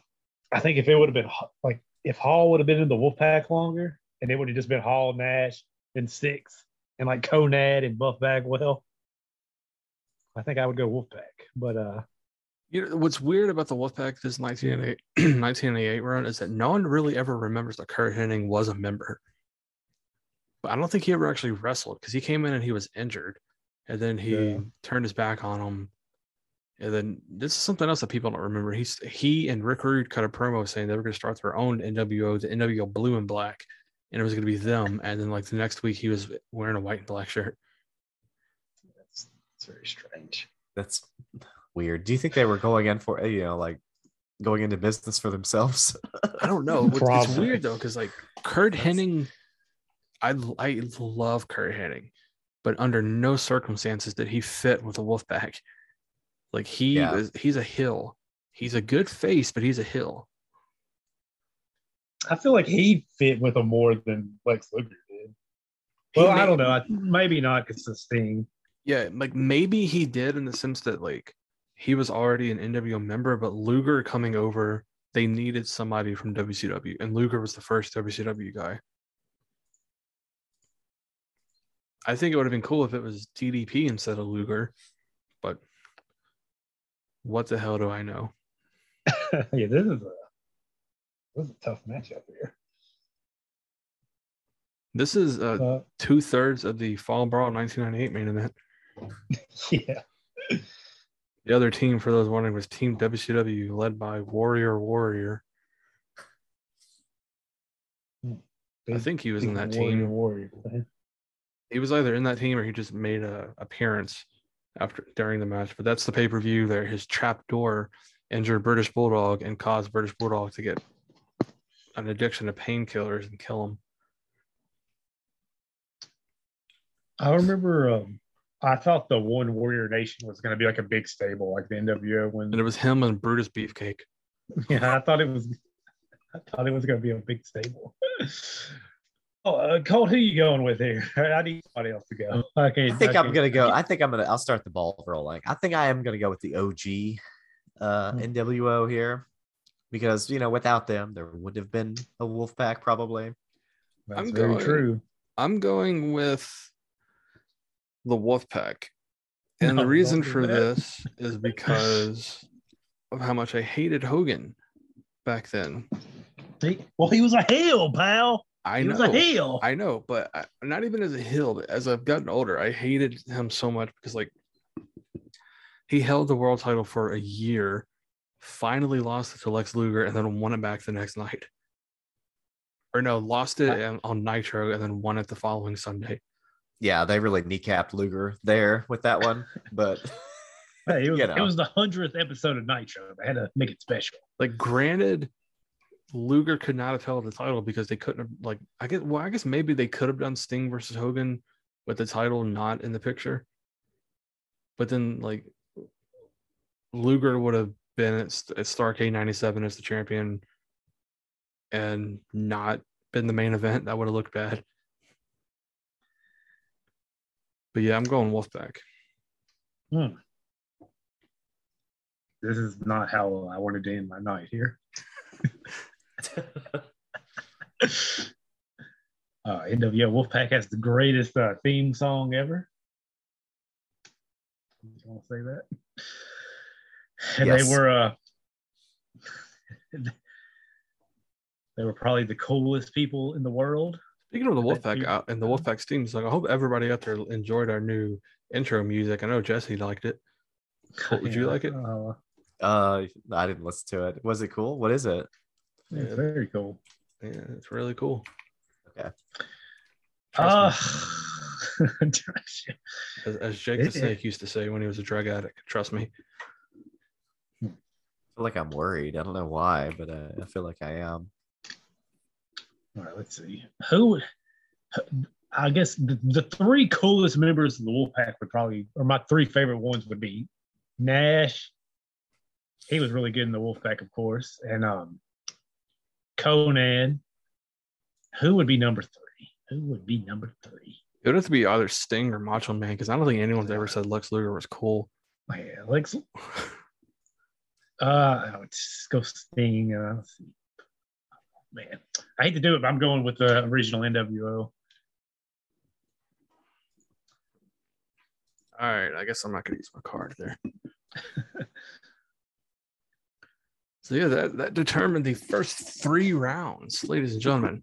I think if it would have been like if Hall would have been in the Wolfpack longer, and it would have just been Hall, Nash, and Syxx, and like Konnan and Buff Bagwell, I think I would go Wolfpack. But uh, You know, what's weird about the Wolfpack this 1988, 1988 [clears throat] run is that no one really ever remembers that Curt Hennig was a member. But I don't think he ever actually wrestled because he came in and he was injured. And then he Yeah. turned his back on him. And then this is something else that people don't remember. He's he and Rick Rude cut a promo saying they were going to start their own NWO, the NWO Blue and Black, and it was going to be them. And then like the next week, he was wearing a white and black shirt. that's, that's very strange. That's weird. Do you think they were going in for you know like going into business for themselves? I don't know. It's- It's weird though, because like Curt That's- Hennig, I I love Curt Hennig, but under no circumstances did he fit with the Wolfpack. Like he Yeah. is, he's a heel. He's a good face, but he's a heel. I feel like he fit with them more than Lex Luger did. He Well, I don't know. I, maybe not because of Sting. Yeah, like maybe he did in the sense that like he was already an NWO member, but Luger coming over, they needed somebody from WCW, and Luger was the first WCW guy. I think it would have been cool if it was DDP instead of Luger, but what the hell do I know? [laughs] yeah, this is a this is a tough matchup here. This is uh, Uh, two thirds of the Fall Brawl 1998 main event. [laughs] yeah. The other team, for those wondering, was Team WCW, led by Warrior Warrior. I think he was in that Warrior, team. Warrior. He was either in that team or he just made a appearance after during the match. But that's the pay per view there. His trap door injured British Bulldog and caused British Bulldog to get an addiction to painkillers and kill him. I remember. Um, I thought the One Warrior Nation was going to be like a big stable, like the NWO. When And it was him and Brutus Beefcake. [laughs] yeah, I thought it was. I thought it was going to be a big stable. [laughs] oh, uh, Colt, who you going with here? [laughs] I need somebody else to go. I, I think I'm gonna go. I think I'm gonna. I'll start the ball rolling. I think I am gonna go with the OG uh, Hmm. NWO here, because you know without them there would have been a Wolfpack probably. That's I'm very going- true. I'm going with the Wolfpack. [laughs] And No, the reason for that. this [laughs] is because of how much I hated Hogan back then. See? Well, he was a heel, pal. I he know. was a heel. I know, but I, not even as a heel. but As I've gotten older, I hated him so much because, like, he held the world title for a year, finally lost it to Lex Luger, and then won it back the next night. Or no, lost it on- on Nitro and then won it the following Sunday. Yeah, they really kneecapped Luger there with that one, but [laughs] Hey, it was, [laughs] you it was the hundredth episode of Nitro. They had to make it special. Like, granted, Luger could not have held the title because they couldn't have, like, I guess, well, I guess maybe they could have done Sting versus Hogan with the title not in the picture. But then, like, Luger would have been at, at Starcade 97 as the champion and not been the main event. That would have looked bad. But yeah, I'm going Wolfpack. Hmm. This is not how I wanted to end my night here. [laughs] Uh, NWO Wolfpack has the greatest uh, theme song ever. You want to say that? And Yes. they were uh, [laughs] they were probably the coolest people in the world. Speaking of the Wolfpack you- out and the Wolfpack teams, like I hope everybody out there enjoyed our new intro music. I know Jesse liked it. Colt, would you like it? Uh, uh, I didn't listen to it. Was it cool? What is it? It's Yeah. very cool. Yeah, it's really cool. Okay. Uh, as, as Jake the it- Snake used to say when he was a drug addict. Trust me. I feel like I'm worried. I don't know why, but uh, I feel like I am. All right, let's see. Who would, I guess the, the three coolest members of the Wolfpack would probably, or my three favorite ones would be Nash. He was really good in the Wolfpack, of course, and um, Konnan. Who would be number three? Who would be number three? It would have to be either Sting or Macho Man because I don't think anyone's ever said Lex Luger was cool. Yeah, Lex. [laughs] Uh, I would just go Sting. Uh, let's see. Man, I hate to do it, but I'm going with the original NWO. All right, I guess I'm not gonna use my card there. [laughs] so yeah, that, that determined the first three rounds, ladies and gentlemen,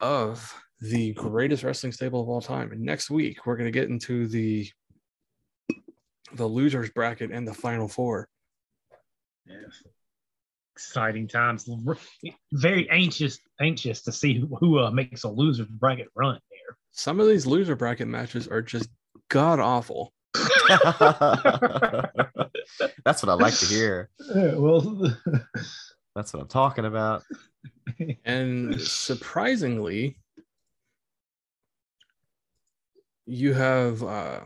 of the greatest wrestling stable of all time. And next week we're gonna get into the the losers bracket and the final four. Yes. Exciting times. Very anxious, anxious to see who, who uh, makes a loser bracket run there. Some of these loser bracket matches are just god awful. [laughs] [laughs] That's what I like to hear. Uh, [laughs] well, That's what I'm talking about. And surprisingly, you have uh,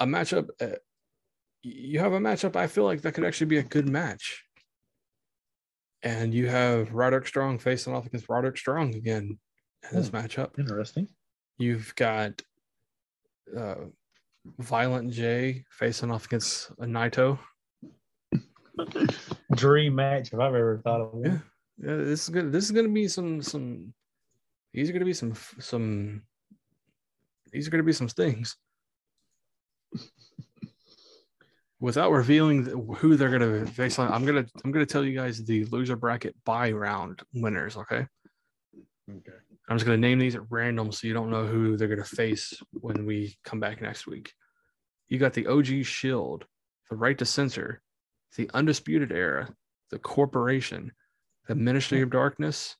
a matchup. Uh, you have a matchup. I feel like that could actually be a good match. And you have Roderick Strong facing off against Roderick Strong again in this Hmm. matchup. interesting. You've got uh, Violent J facing off against a Naito. Dream match if I've ever thought of one. Yeah. Yeah, this is good. This is gonna be some some. These are gonna be some some. These are gonna be some stings. Without revealing who they're gonna face on, I'm gonna I'm gonna tell you guys the loser bracket by round winners. Okay, Okay. I'm just gonna name these at random so you don't know who they're gonna face when we come back next week. You got the OG Shield, the Right to Censor, the Undisputed Era, the Corporation, the Ministry of Darkness,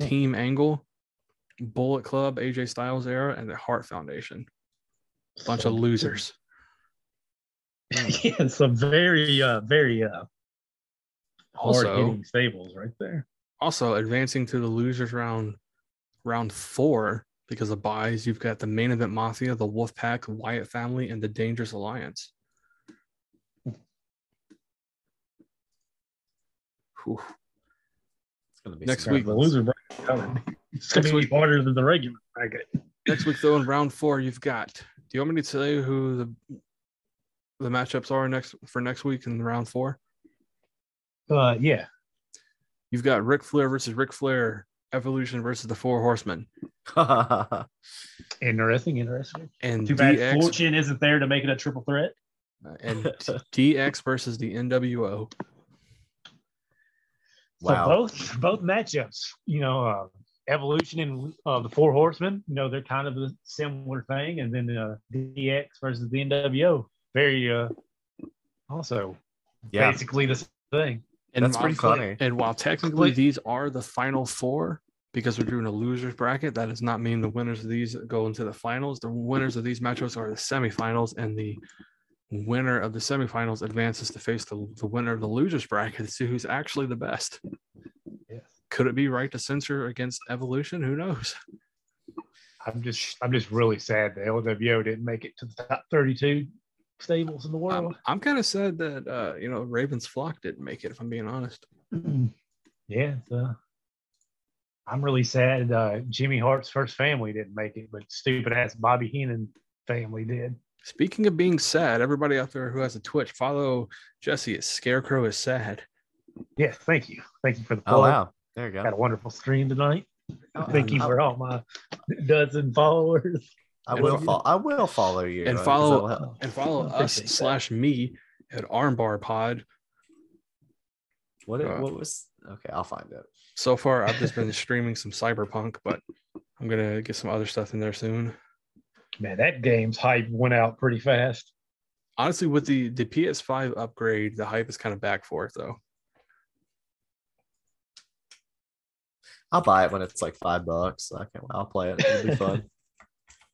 Team Angle, Bullet Club, AJ Styles Era, and the Hart Foundation. A bunch of losers. [laughs] yeah, some very, uh, very uh, hard hitting stables right there. also advancing to the losers round, round four because of buys. You've got the main event mafia, the Wolfpack, Wyatt family, and the Dangerous Alliance. Whew. It's gonna be Next week- The battles. loser bracket coming. It's gonna Next be week- harder than the regular bracket. Next week, though, in round four, you've got. Do you want me to tell you who the the matchups are next for next week in round four? Uh, yeah. You've got Ric Flair versus Ric Flair, Evolution versus the Four Horsemen, [laughs] Interesting, interesting. and Too bad DX Fortune isn't there to make it a triple threat. and [laughs] DX versus the NWO. wow. So both both matchups, you know, uh, Evolution and uh, the Four Horsemen, you know, they're kind of a similar thing, and then uh, DX versus the NWO, very uh, also yeah, basically the same thing. And that's pretty funny. And while technically these are the final four, because we're doing a losers bracket, that does not mean the winners of these go into the finals. The winners of these matchups are the semifinals, and the winner of the semifinals advances to face the, the winner of the losers bracket to see who's actually the best. Yes. Could it be right to censor against evolution? Who knows? I'm just I'm just really sad the LWO didn't make it to the top 32 stables in the world. I'm, I'm kind of sad that uh, you know Ravens flock didn't make it. If I'm being honest, yeah, it's, uh, I'm really sad. Uh, Jimmy Hart's first family didn't make it, but stupid ass Bobby Heenan family did. speaking of being sad, everybody out there who has a Twitch, follow Jesse. at Scarecrow is sad. Yes, thank you, thank you for the Oh wow, there you Got go. a wonderful stream tonight. Oh, Thank you I- for all my dozen followers. I will follow. I will follow you And uh, 'cause follow- and follow us slash me at Armbar Pod. What? uh, what was? Okay, I'll find it. So far, I've just been [laughs] streaming some Cyberpunk, but I'm gonna get some other stuff in there soon. Man, that game's hype went out pretty fast. Honestly, with the the PS5 upgrade, the hype is kind of back for it though. I'll buy it when it's like five bucks. I can't. I'll play it. It'll be fun. [laughs]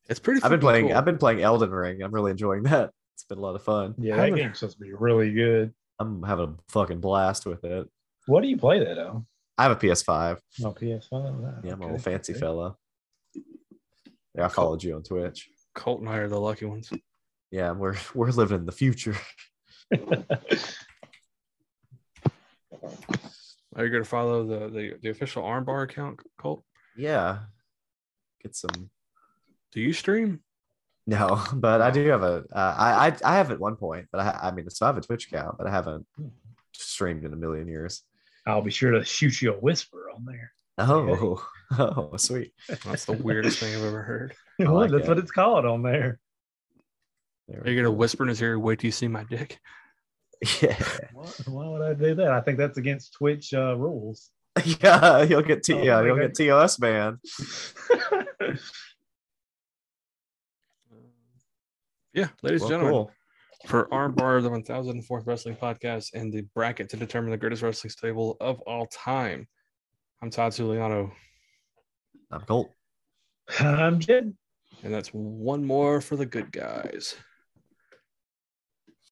It's pretty. I've been playing. cool. I've been playing Elden Ring. I'm really enjoying that. It's been a lot of fun. Yeah, I that haven't- game's supposed to be really good. I'm having a fucking blast with it. What do you play that on? I have a PS5. No PS5. Yeah, I'm a Okay, little fancy okay. fella. Yeah, I followed you on Twitch. Colt and I are the lucky ones. Yeah, we're [laughs] we're living in the future. [laughs] Are you gonna follow the the, the official Armbar account, Colt? Yeah, get some. Do you stream? No, [laughs] but I do have a. Uh, I, I I have at one point, but I I mean, so I have a Twitch account, but I haven't streamed in a million years. I'll be sure to shoot you a whisper on there. Oh, [laughs] oh, sweet. That's the weirdest thing I've ever heard. [laughs] Well, like that's it. what it's called on there. There Are you gonna whisper in his ear? Wait till you see my dick. Yeah, Why, why would I do that? I think that's against Twitch uh, rules. yeah, you'll get T- Oh yeah, my you'll God. get TOS man. Yeah, ladies Well, and gentlemen, cool. for Armbar, of the 1004th Wrestling Podcast, and the bracket to determine the greatest wrestling stable of all time. I'm Todd Suliano, I'm Colt. I'm Jed. and that's one more for the good guys.